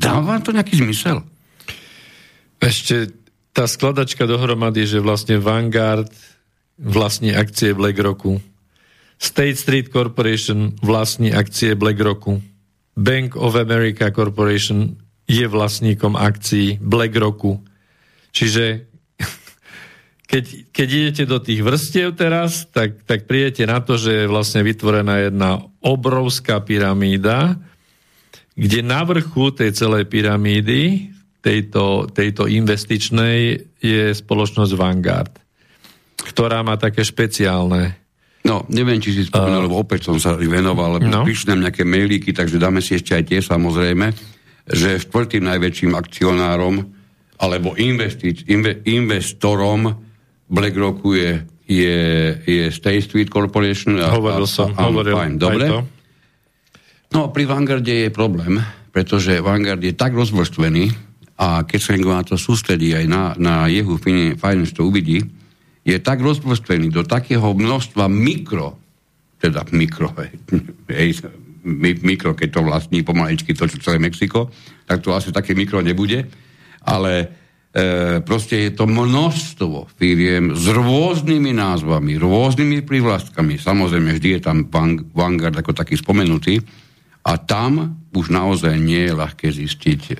dáva vám to nejaký zmysel? Ešte tá skladačka dohromady, že vlastne Vanguard vlastní akcie BlackRocku, State Street Corporation vlastní akcie BlackRocku. Bank of America Corporation je vlastníkom akcií BlackRocku. Čiže keď, keď idete do tých vrstiev teraz, tak, tak prídete na to, že je vlastne vytvorená jedna obrovská pyramída, kde na vrchu tej celej pyramídy, tejto, tejto investičnej, je spoločnosť Vanguard, ktorá má také špeciálne No, neviem, či si spomenul, uh, lebo opäť som sa venoval, lebo no. píšu nám nejaké mailíky, takže dáme si ešte aj tie samozrejme, že štvrtým najväčším akcionárom alebo investic, inve, investorom BlackRocku je, je, je State Street Corporation. A, hovoril som, a, hovoril fine, dobre. To. No, pri Vanguarde je problém, pretože Vanguard je tak rozvrstvený a keď sa na to sústredí aj na, na jeho finance, to uvidí, je tak rozprostrený do takého množstva mikro teda mikro, hej, mikro, keď to vlastní pomaličky to, čo celé Mexiko, tak to asi také mikro nebude, ale e, proste je to množstvo firiem s rôznymi názvami, rôznymi privlastkami. Samozrejme, vždy je tam Vanguard ako taký spomenutý a tam už naozaj nie je ľahké zistiť e,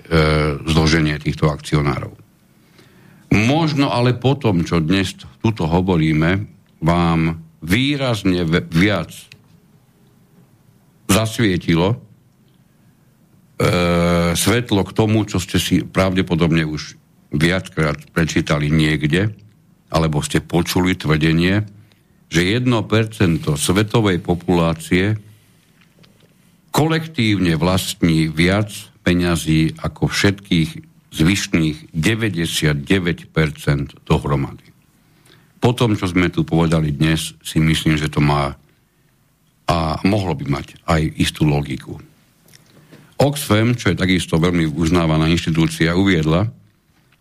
zloženie týchto akcionárov. Možno ale potom, čo dnes tuto hovoríme, vám výrazne viac zasvietilo e, svetlo k tomu, čo ste si pravdepodobne už viackrát prečítali niekde, alebo ste počuli tvrdenie, že 1% svetovej populácie kolektívne vlastní viac peňazí ako všetkých zvyšných 99% dohromady. Po tom, čo sme tu povedali dnes, si myslím, že to má a mohlo by mať aj istú logiku. Oxfam, čo je takisto veľmi uznávaná inštitúcia, uviedla,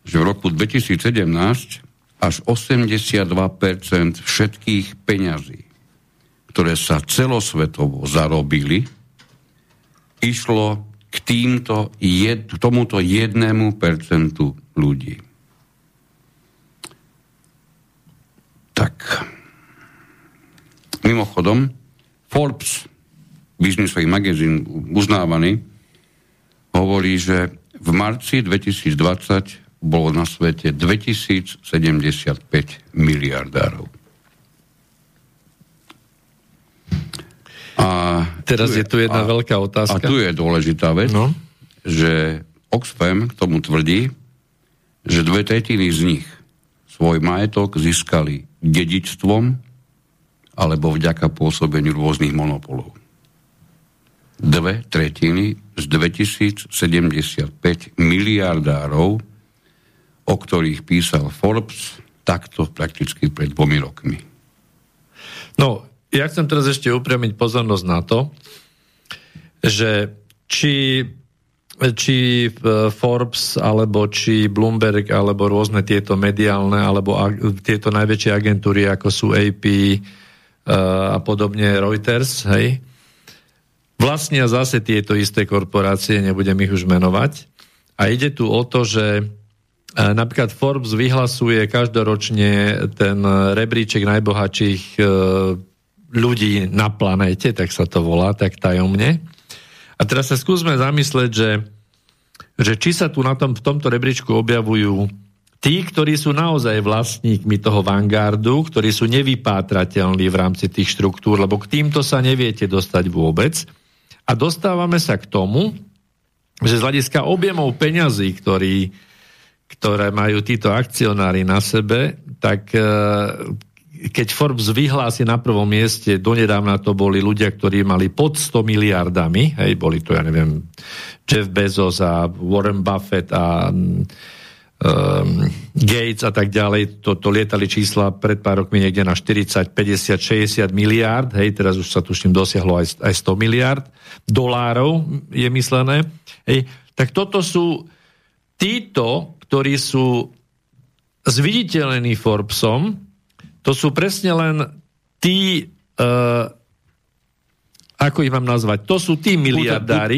že v roku 2017 až 82% všetkých peňazí, ktoré sa celosvetovo zarobili, išlo k, týmto, jed, k tomuto jednému percentu ľudí. Tak. Mimochodom, Forbes, biznisový magazín uznávaný, hovorí, že v marci 2020 bolo na svete 2075 miliardárov. A Teraz tu je, je tu jedna a, veľká otázka. A tu je dôležitá vec, no? že Oxfam k tomu tvrdí, že dve tretiny z nich svoj majetok získali dedičstvom alebo vďaka pôsobeniu rôznych monopolov. Dve tretiny z 2075 miliardárov, o ktorých písal Forbes, takto prakticky pred dvomi rokmi. No, ja chcem teraz ešte upriamiť pozornosť na to, že či či Forbes, alebo či Bloomberg, alebo rôzne tieto mediálne, alebo tieto najväčšie agentúry, ako sú AP, a podobne Reuters, hej, vlastnia zase tieto isté korporácie, nebudem ich už menovať. A ide tu o to, že e, napríklad Forbes vyhlasuje každoročne ten rebríček najbohatších e, ľudí na planéte, tak sa to volá, tak tajomne. A teraz sa skúsme zamyslieť, že, že či sa tu na tom, v tomto rebríčku objavujú tí, ktorí sú naozaj vlastníkmi toho vanguardu, ktorí sú nevypátrateľní v rámci tých štruktúr, lebo k týmto sa neviete dostať vôbec. A dostávame sa k tomu, že z hľadiska objemov peňazí, ktorý, ktoré majú títo akcionári na sebe, tak e, keď Forbes vyhlási na prvom mieste, donedávna to boli ľudia, ktorí mali pod 100 miliardami, hej, boli to, ja neviem, Jeff Bezos a Warren Buffett a um, Gates a tak ďalej, to, to lietali čísla pred pár rokmi niekde na 40, 50, 60 miliárd, hej, teraz už sa tuším dosiahlo aj, aj 100 miliárd dolárov je myslené. Hej, tak toto sú títo, ktorí sú zviditeľení Forbesom, to sú presne len tí uh, ako ich mám nazvať, to sú tí miliardári,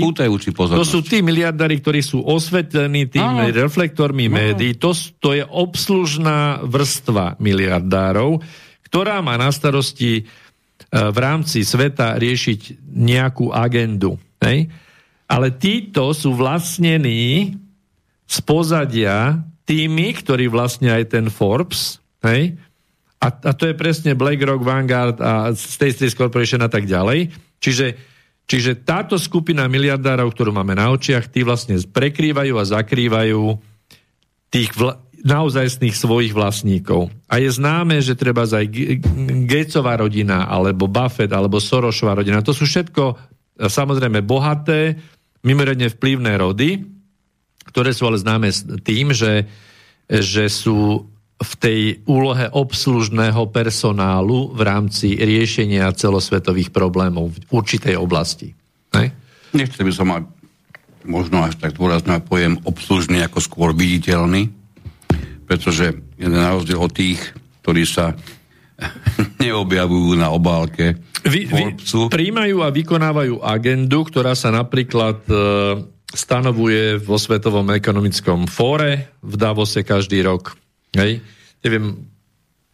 to sú tí miliardári, ktorí sú osvetlení tými Áno. reflektormi Áno. médií, to, to je obslužná vrstva miliardárov, ktorá má na starosti e, v rámci sveta riešiť nejakú agendu. Hej? Ale títo sú vlastnení z pozadia tými, ktorí vlastne aj ten Forbes, hej? A, a to je presne BlackRock, Vanguard a State Street Corporation a tak ďalej Čiže, čiže táto skupina miliardárov, ktorú máme na očiach, tí vlastne prekrývajú a zakrývajú tých vl- naozajstných svojich vlastníkov. A je známe, že treba aj Gatesová rodina, alebo Buffett, alebo Sorosová rodina, to sú všetko e, samozrejme bohaté, mimoriadne vplyvné rody, ktoré sú ale známe tým, že, že sú v tej úlohe obslužného personálu v rámci riešenia celosvetových problémov v určitej oblasti. Ne? Nechcel by som mať možno až tak dôrazný pojem obslužný ako skôr viditeľný, pretože na rozdiel od tých, ktorí sa neobjavujú na obálke vy, vy príjmajú a vykonávajú agendu, ktorá sa napríklad e, stanovuje vo Svetovom ekonomickom fóre v Davose každý rok. Hej? Neviem.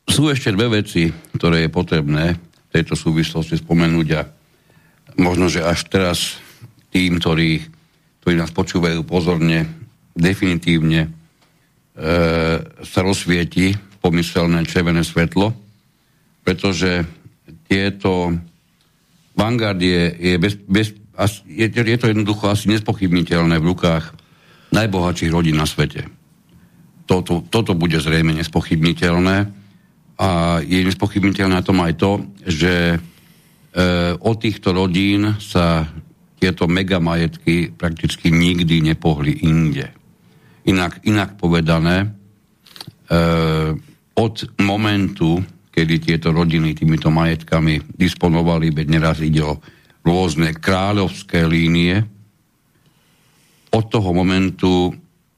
Sú ešte dve veci, ktoré je potrebné v tejto súvislosti spomenúť a možno, že až teraz tým, ktorí, ktorí nás počúvajú pozorne, definitívne e, sa rozsvieti pomyselné červené svetlo, pretože tieto Vanguard je, je, bez, bez, je, je to jednoducho asi nespochybniteľné v rukách najbohatších rodín na svete. Toto, toto bude zrejme nespochybniteľné a je nespochybniteľné na tom aj to, že e, od týchto rodín sa tieto megamajetky prakticky nikdy nepohli inde. Inak, inak povedané, e, od momentu, kedy tieto rodiny týmito majetkami disponovali, veď neraz ide o rôzne kráľovské línie. Od toho momentu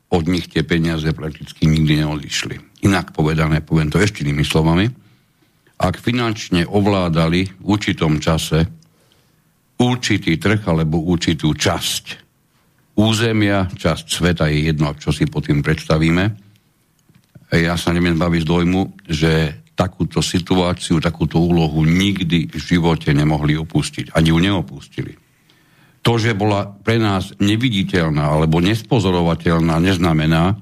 od nich tie peniaze prakticky nikdy neodišli. Inak povedané, poviem to ešte inými slovami, ak finančne ovládali v určitom čase určitý trh alebo určitú časť územia, časť sveta je jedno, čo si pod tým predstavíme. Ja sa neviem baviť z dojmu, že takúto situáciu, takúto úlohu nikdy v živote nemohli opustiť. Ani ju neopustili. To, že bola pre nás neviditeľná alebo nespozorovateľná, neznamená,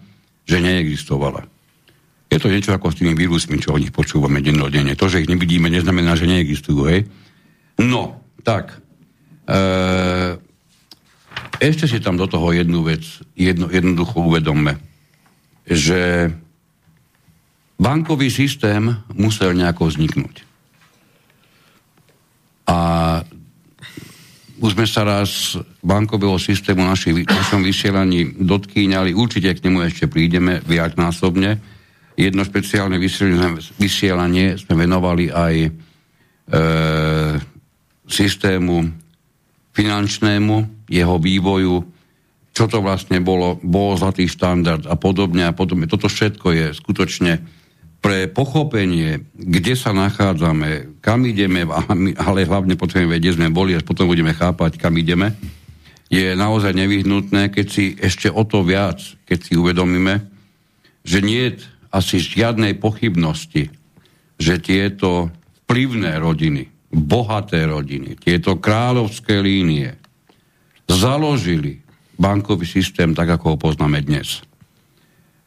že neexistovala. Je to niečo ako s tými vírusmi, čo o nich počúvame dennodenne. To, že ich nevidíme, neznamená, že neexistujú. Hej? No, tak. E, ešte si tam do toho jednu vec jedno, jednoducho uvedomme, že bankový systém musel nejako vzniknúť. A už sme sa raz bankového systému naši, našom vysielaní dotkýňali, určite k nemu ešte prídeme viacnásobne. Jedno špeciálne vysielanie, vysielanie sme venovali aj e, systému finančnému, jeho vývoju, čo to vlastne bolo, bol zlatý štandard a podobne a podobne. Toto všetko je skutočne pre pochopenie, kde sa nachádzame, kam ideme, ale hlavne potrebujeme vedieť, sme boli a potom budeme chápať, kam ideme, je naozaj nevyhnutné, keď si ešte o to viac, keď si uvedomíme, že nie je asi žiadnej pochybnosti, že tieto vplyvné rodiny, bohaté rodiny, tieto kráľovské línie založili bankový systém tak, ako ho poznáme dnes.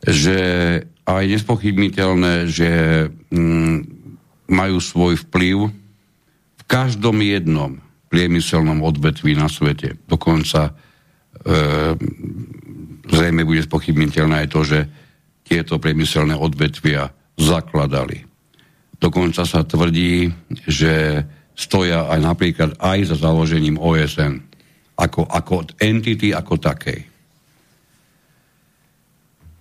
Že a je nespochybniteľné, že mm, majú svoj vplyv v každom jednom priemyselnom odvetví na svete. Dokonca e, zrejme bude spochybniteľné aj to, že tieto priemyselné odvetvia zakladali. Dokonca sa tvrdí, že stoja aj napríklad aj za založením OSN ako, ako entity ako takej.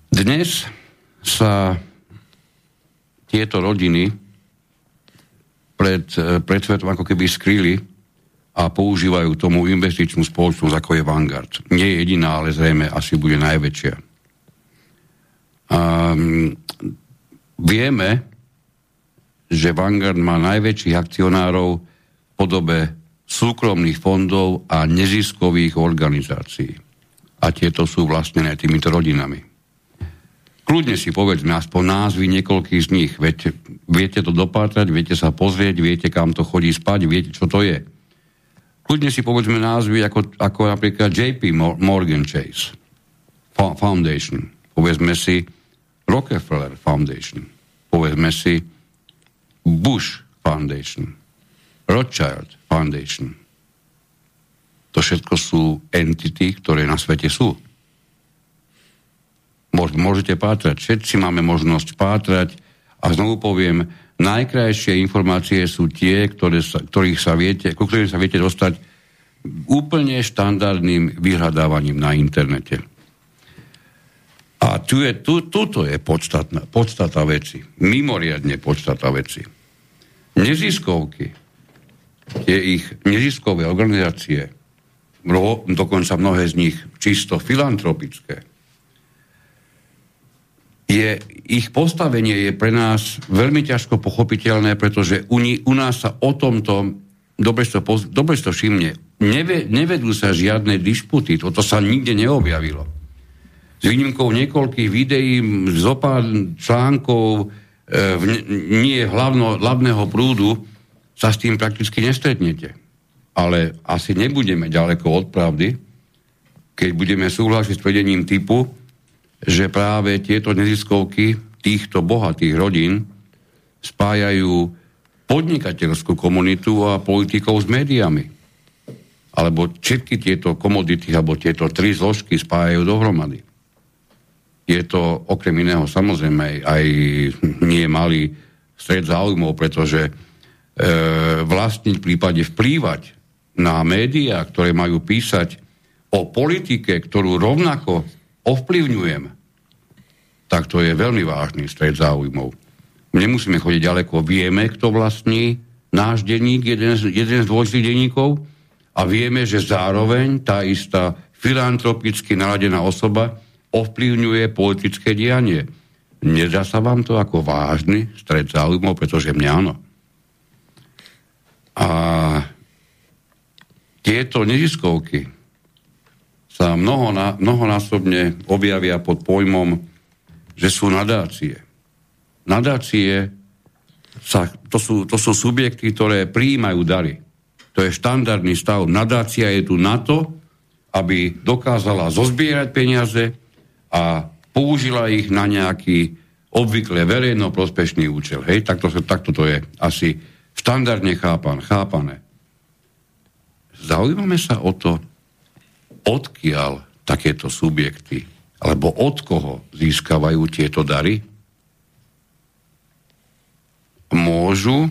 Dnes sa tieto rodiny pred, eh, pred svetom ako keby skryli a používajú tomu investičnú spoločnosť, ako je Vanguard. Nie je jediná, ale zrejme asi bude najväčšia. Um, vieme, že Vanguard má najväčších akcionárov v podobe súkromných fondov a neziskových organizácií. A tieto sú vlastnené týmito rodinami. Kľudne si povedzme aspoň názvy niekoľkých z nich, veď viete to dopátrať, viete sa pozrieť, viete, kam to chodí spať, viete, čo to je. Kľudne si povedzme názvy ako, ako napríklad JP Morgan Chase. Foundation, povedzme si Rockefeller Foundation, povedzme si Bush Foundation, Rothschild Foundation. To všetko sú entity, ktoré na svete sú môžete pátrať. Všetci máme možnosť pátrať a znovu poviem, najkrajšie informácie sú tie, ktoré sa, ktorých sa viete, ku ktorým sa viete dostať úplne štandardným vyhľadávaním na internete. A tu je, tu, tuto je podstatná, podstata veci. Mimoriadne podstata veci. Neziskovky, tie ich neziskové organizácie, dokonca mnohé z nich čisto filantropické, je, ich postavenie je pre nás veľmi ťažko pochopiteľné, pretože u, ni, u nás sa o tomto dobre si to, poz, dobre si to všimne, neve, nevedú sa žiadne disputy, toto sa nikde neobjavilo. S výnimkou niekoľkých videí, zopár článkov, e, v, nie hlavno, hlavného prúdu, sa s tým prakticky nestretnete. Ale asi nebudeme ďaleko od pravdy, keď budeme súhlasiť s tvrdením typu, že práve tieto neziskovky týchto bohatých rodín spájajú podnikateľskú komunitu a politikov s médiami. Alebo všetky tieto komodity, alebo tieto tri zložky spájajú dohromady. Je to okrem iného samozrejme aj nie malý stred záujmov, pretože e, vlastniť prípade vplývať na médiá, ktoré majú písať o politike, ktorú rovnako ovplyvňujem, tak to je veľmi vážny stred záujmov. Nemusíme chodiť ďaleko. Vieme, kto vlastní náš denník, jeden, z, jeden z dôležitých denníkov a vieme, že zároveň tá istá filantropicky naladená osoba ovplyvňuje politické dianie. Nedá sa vám to ako vážny stred záujmov, pretože mňa áno. A tieto neziskovky sa mnoho, mnohonásobne objavia pod pojmom, že sú nadácie nadácie sa, to, sú, to sú subjekty, ktoré prijímajú dary. To je štandardný stav. Nadácia je tu na to, aby dokázala zozbierať peniaze a použila ich na nejaký obvykle verejno prospešný účel. Hej, takto, takto to je asi štandardne chápan, chápané. Zaujímame sa o to, odkiaľ takéto subjekty, alebo od koho získavajú tieto dary môžu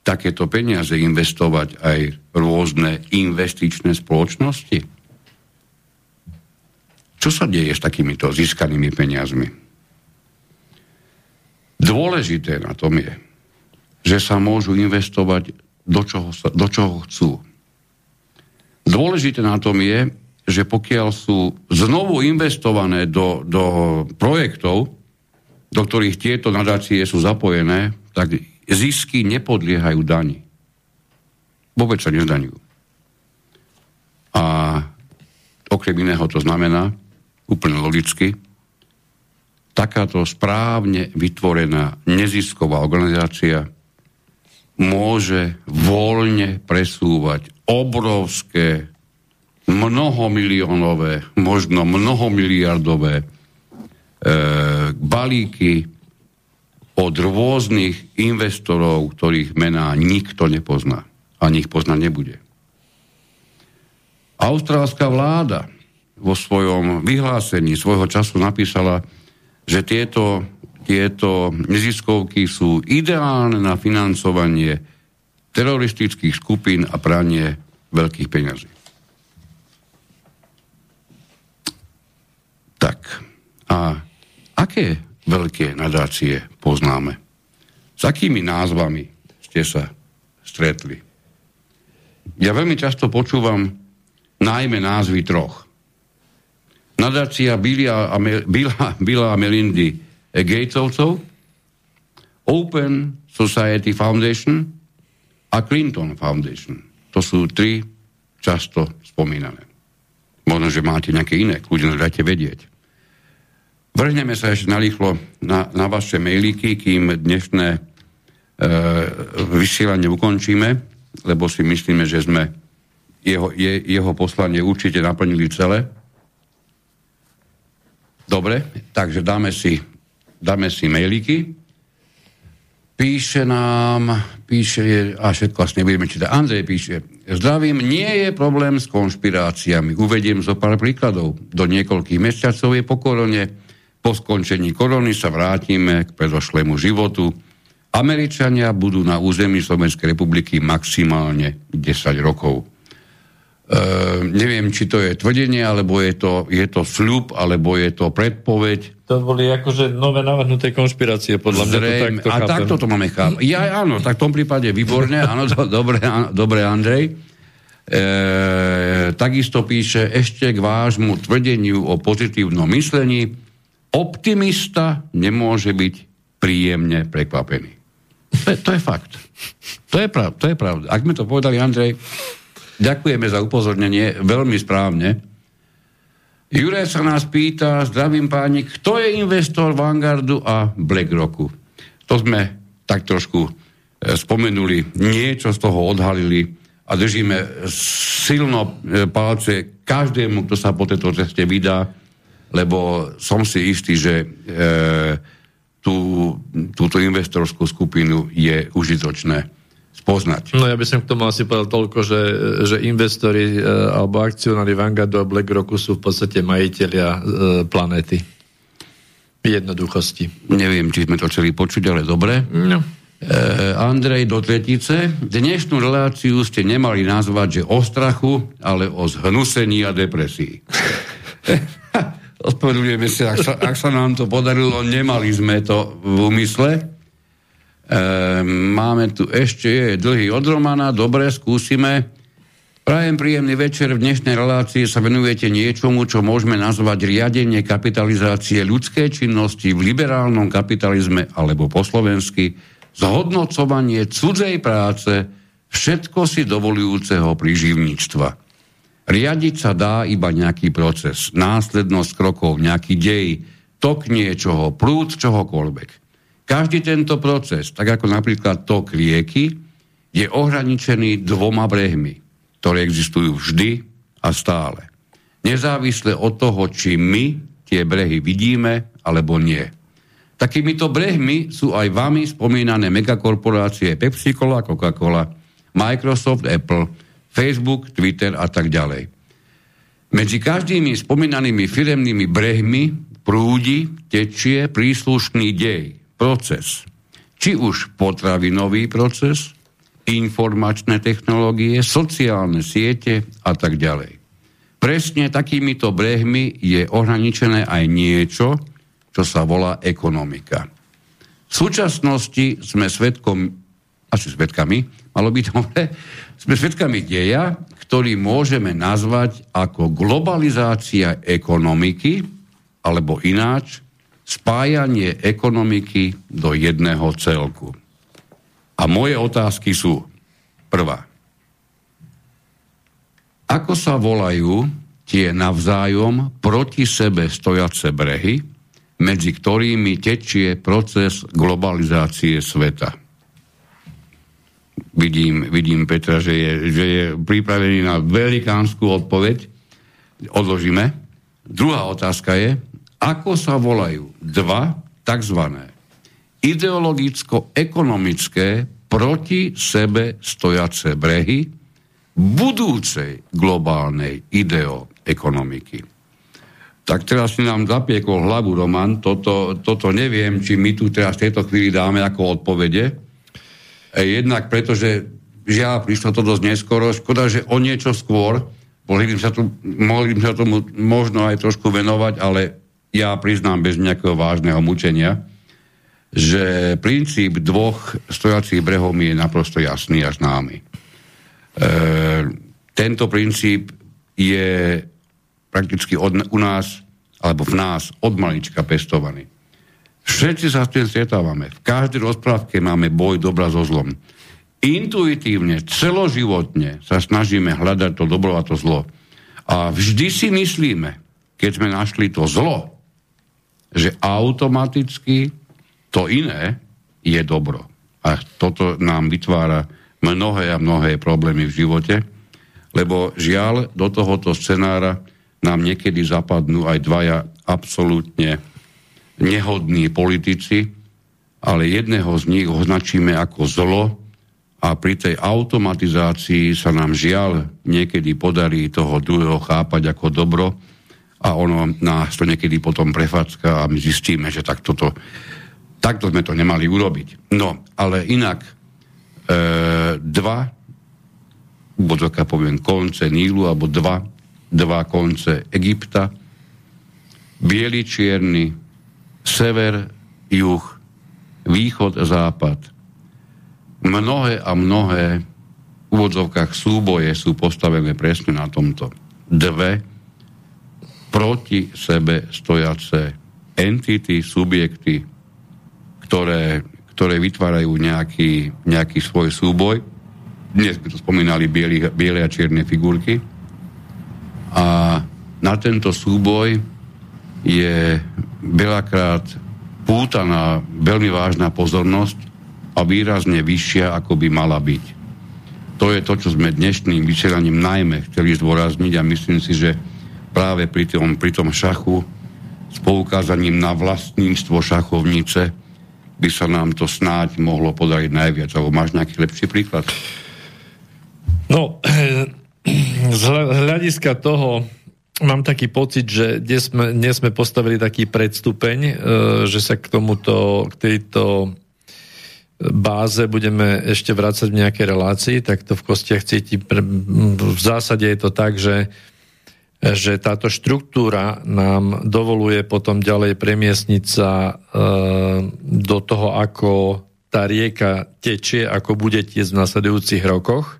takéto peniaze investovať aj rôzne investičné spoločnosti? Čo sa deje s takýmito získanými peniazmi? Dôležité na tom je, že sa môžu investovať do čoho, sa, do čoho chcú. Dôležité na tom je, že pokiaľ sú znovu investované do, do projektov, do ktorých tieto nadácie sú zapojené, tak zisky nepodliehajú dani. Vôbec sa nezdaňujú. A okrem iného to znamená, úplne logicky, takáto správne vytvorená nezisková organizácia môže voľne presúvať obrovské, mnohomiliónové, možno mnohomiliardové e, balíky od rôznych investorov, ktorých mená nikto nepozná. Ani ich poznať nebude. Austrálska vláda vo svojom vyhlásení svojho času napísala, že tieto, tieto neziskovky sú ideálne na financovanie teroristických skupín a pranie veľkých peňazí. Tak. A Aké veľké nadácie poznáme? S akými názvami ste sa stretli? Ja veľmi často počúvam najmä názvy troch. Nadácia Billa a, Billa, Billa a Melindy Gatesovcov, Open Society Foundation a Clinton Foundation. To sú tri často spomínané. Možno, že máte nejaké iné, kľudne dajte vedieť. Vrhneme sa ešte narýchlo na, na vaše mailíky, kým dnešné e, vysielanie ukončíme, lebo si myslíme, že sme jeho, je, jeho poslanie určite naplnili celé. Dobre, takže dáme si, dáme si mailíky. Píše nám, píše, a všetko asi nebudeme čítať. Andrej píše, zdravím, nie je problém s konšpiráciami. Uvediem zo pár príkladov. Do niekoľkých mesiacov je po korone po skončení korony sa vrátime k predošlému životu. Američania budú na území Slovenskej republiky maximálne 10 rokov. E, neviem, či to je tvrdenie, alebo je to, je to sľub, alebo je to predpoveď. To boli akože nové navrhnuté konšpirácie, podľa mňa to takto A takto to máme chápať. Ja áno, tak v tom prípade výborne, áno, to, dobre, dobre, Andrej. E, takisto píše ešte k vášmu tvrdeniu o pozitívnom myslení optimista nemôže byť príjemne prekvapený. To je, to je fakt. To je, prav, to je pravda. Ak mi to povedali, Andrej, ďakujeme za upozornenie, veľmi správne. Juraj sa nás pýta, zdravím páni, kto je investor Vanguardu a BlackRocku? To sme tak trošku e, spomenuli, niečo z toho odhalili a držíme silno e, palce každému, kto sa po tejto ceste vydá, lebo som si istý, že e, tú, túto investorskú skupinu je užitočné spoznať. No ja by som k tomu asi povedal toľko, že, že investori e, alebo akcionári Vanguardu a BlackRocku sú v podstate majiteľia e, planety. V jednoduchosti. Neviem, či sme to chceli počuť, ale dobre. No. E, Andrej do tretice. Dnešnú reláciu ste nemali nazvať, že o strachu, ale o zhnusení a depresii. Ospravedlňujeme sa, ak sa, ak sa nám to podarilo, nemali sme to v úmysle. E, máme tu ešte, je dlhý od Romana, dobre, skúsime. Prajem príjemný večer. V dnešnej relácii sa venujete niečomu, čo môžeme nazvať riadenie kapitalizácie ľudskej činnosti v liberálnom kapitalizme alebo po slovensky zhodnocovanie cudzej práce všetko si dovolujúceho príživníctva. Riadiť sa dá iba nejaký proces, následnosť krokov, nejaký dej, tok niečoho, prúd čohokoľvek. Každý tento proces, tak ako napríklad tok rieky, je ohraničený dvoma brehmi, ktoré existujú vždy a stále. Nezávisle od toho, či my tie brehy vidíme alebo nie. Takýmito brehmi sú aj vami spomínané megakorporácie Pepsi-Cola, Coca-Cola, Microsoft, Apple, Facebook, Twitter a tak ďalej. Medzi každými spomínanými firemnými brehmi prúdi, tečie príslušný dej, proces. Či už potravinový proces, informačné technológie, sociálne siete a tak ďalej. Presne takýmito brehmi je ohraničené aj niečo, čo sa volá ekonomika. V súčasnosti sme svetkom, asi svetkami, malo byť dobre, sme svedkami deja, ktorý môžeme nazvať ako globalizácia ekonomiky, alebo ináč, spájanie ekonomiky do jedného celku. A moje otázky sú prvá. Ako sa volajú tie navzájom proti sebe stojace brehy, medzi ktorými tečie proces globalizácie sveta? vidím, vidím Petra, že je, že je pripravený na velikánsku odpoveď. Odložíme. Druhá otázka je, ako sa volajú dva tzv. ideologicko-ekonomické proti sebe stojace brehy budúcej globálnej ideoekonomiky. Tak teraz si nám zapiekol hlavu Roman, toto, toto neviem, či my tu teraz v tejto chvíli dáme ako odpovede, E, jednak preto, že žiaľ, prišlo to dosť neskoro. Škoda, že o niečo skôr, mohli by sa, tu, mohli by sa tomu možno aj trošku venovať, ale ja priznám bez nejakého vážneho mučenia, že princíp dvoch stojacích brehov mi je naprosto jasný a známy. E, tento princíp je prakticky od, u nás, alebo v nás od malička pestovaný. Všetci sa s tým stretávame. V každej rozprávke máme boj dobra so zlom. Intuitívne, celoživotne sa snažíme hľadať to dobro a to zlo. A vždy si myslíme, keď sme našli to zlo, že automaticky to iné je dobro. A toto nám vytvára mnohé a mnohé problémy v živote, lebo žiaľ do tohoto scenára nám niekedy zapadnú aj dvaja absolútne nehodní politici, ale jedného z nich označíme ako zlo a pri tej automatizácii sa nám žiaľ niekedy podarí toho druhého chápať ako dobro a ono nás to niekedy potom prefacka a my zistíme, že tak toto, takto sme to nemali urobiť. No, ale inak e, dva bodoka poviem konce Nílu alebo dva, dva konce Egypta bieli, čierny, sever, juh, východ, západ. Mnohé a mnohé v úvodzovkách súboje sú postavené presne na tomto. Dve proti sebe stojace entity, subjekty, ktoré, ktoré vytvárajú nejaký, nejaký svoj súboj. Dnes sme to spomínali bieli, biele a čierne figurky. A na tento súboj je veľakrát pútaná veľmi vážna pozornosť a výrazne vyššia, ako by mala byť. To je to, čo sme dnešným vysielaním najmä chceli zdôrazniť a myslím si, že práve pri tom, pri tom šachu s poukázaním na vlastníctvo šachovnice by sa nám to snáď mohlo podariť najviac. Alebo máš nejaký lepší príklad? No, z hľadiska toho mám taký pocit, že dnes sme, dnes sme postavili taký predstupeň, e, že sa k tomuto, k tejto báze budeme ešte vrácať v nejakej relácii, tak to v kostiach cíti. V zásade je to tak, že že táto štruktúra nám dovoluje potom ďalej premiesniť sa e, do toho, ako tá rieka tečie, ako bude tieť v nasledujúcich rokoch,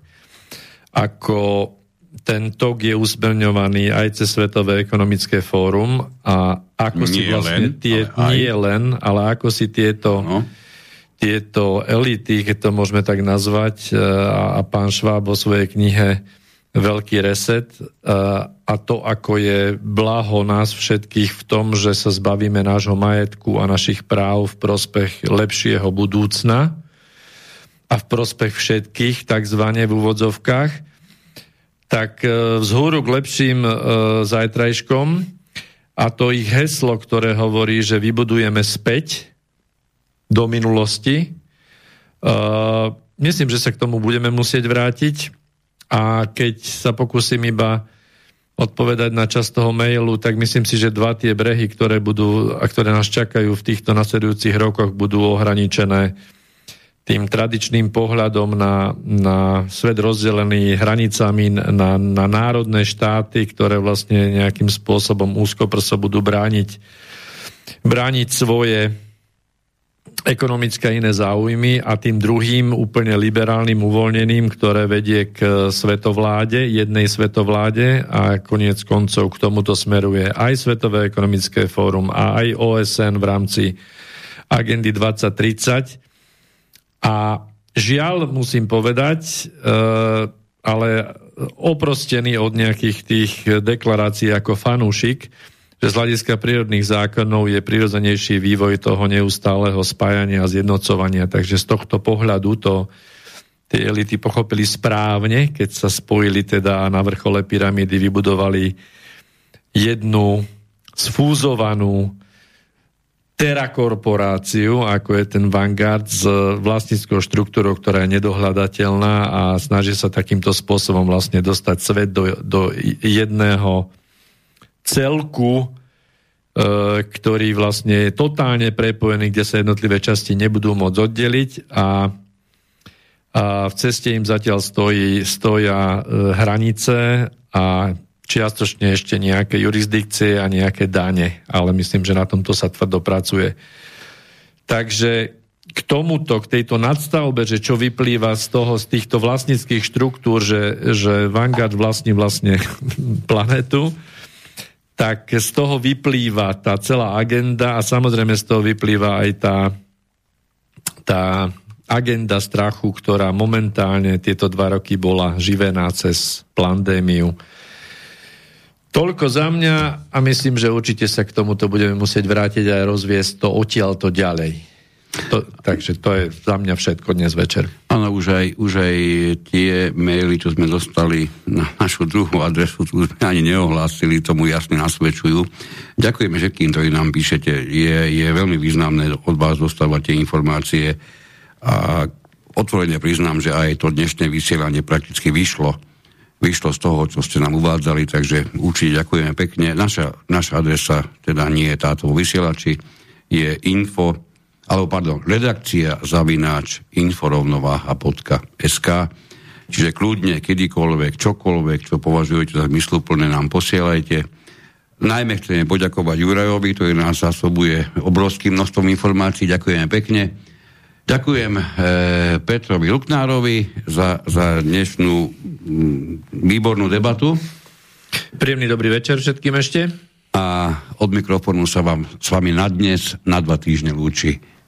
ako ten tok je usmerňovaný aj cez Svetové ekonomické fórum a ako nie si vlastne len, tie, ale aj... nie len, ale ako si tieto, no. tieto elity, keď to môžeme tak nazvať, e, a, a pán Šváb vo svojej knihe veľký reset a to, ako je blaho nás všetkých v tom, že sa zbavíme nášho majetku a našich práv v prospech lepšieho budúcna a v prospech všetkých, takzvané v úvodzovkách, tak e, vzhúru k lepším e, zajtrajškom a to ich heslo, ktoré hovorí, že vybudujeme späť do minulosti. E, myslím, že sa k tomu budeme musieť vrátiť a keď sa pokúsim iba odpovedať na čas toho mailu, tak myslím si, že dva tie brehy, ktoré, budú, a ktoré nás čakajú v týchto nasledujúcich rokoch, budú ohraničené tým tradičným pohľadom na, na svet rozdelený hranicami na, na národné štáty, ktoré vlastne nejakým spôsobom úzkoprso budú brániť, brániť svoje ekonomické iné záujmy a tým druhým úplne liberálnym uvoľneným, ktoré vedie k svetovláde, jednej svetovláde a koniec koncov k tomuto smeruje aj Svetové ekonomické fórum a aj OSN v rámci agendy 2030. A žiaľ, musím povedať, e, ale oprostený od nejakých tých deklarácií ako fanúšik, že z hľadiska prírodných zákonov je prirodzenejší vývoj toho neustáleho spájania a zjednocovania. Takže z tohto pohľadu to tie elity pochopili správne, keď sa spojili teda na vrchole pyramídy, vybudovali jednu sfúzovanú terakorporáciu, ako je ten Vanguard s vlastníckou štruktúrou, ktorá je nedohľadateľná a snaží sa takýmto spôsobom vlastne dostať svet do, do jedného celku, e, ktorý vlastne je totálne prepojený, kde sa jednotlivé časti nebudú môcť oddeliť a, a v ceste im zatiaľ stojí, stoja e, hranice a čiastočne ešte nejaké jurisdikcie a nejaké dane, ale myslím, že na tomto sa tvrdo pracuje. Takže k tomuto, k tejto nadstavbe, že čo vyplýva z toho, z týchto vlastnických štruktúr, že, že Vanguard vlastní vlastne planetu, tak z toho vyplýva tá celá agenda a samozrejme z toho vyplýva aj tá, tá agenda strachu, ktorá momentálne tieto dva roky bola živená cez pandémiu. Toľko za mňa a myslím, že určite sa k tomuto budeme musieť vrátiť a rozviesť to odtiaľ to ďalej. To, takže to je za mňa všetko dnes večer. Áno, už aj, už aj tie maily, čo sme dostali na našu druhú adresu, tu sme ani neohlásili, tomu jasne nasvedčujú. Ďakujeme všetkým, ktorí nám píšete. Je, je veľmi významné od vás dostávať tie informácie a otvorene priznám, že aj to dnešné vysielanie prakticky vyšlo vyšlo z toho, čo ste nám uvádzali, takže určite ďakujeme pekne. Naša, naša adresa teda nie je táto vysielači, je info alebo pardon, redakcia zavináč inforovnováha.sk Čiže kľudne, kedykoľvek, čokoľvek, čo považujete za zmysluplné, nám posielajte. Najmä chceme poďakovať Jurajovi, ktorý nás zásobuje obrovským množstvom informácií. Ďakujeme pekne. Ďakujem e, Petrovi Luknárovi za, za dnešnú m, výbornú debatu. Príjemný dobrý večer všetkým ešte. A od mikrofónu sa vám s vami na dnes, na dva týždne lúči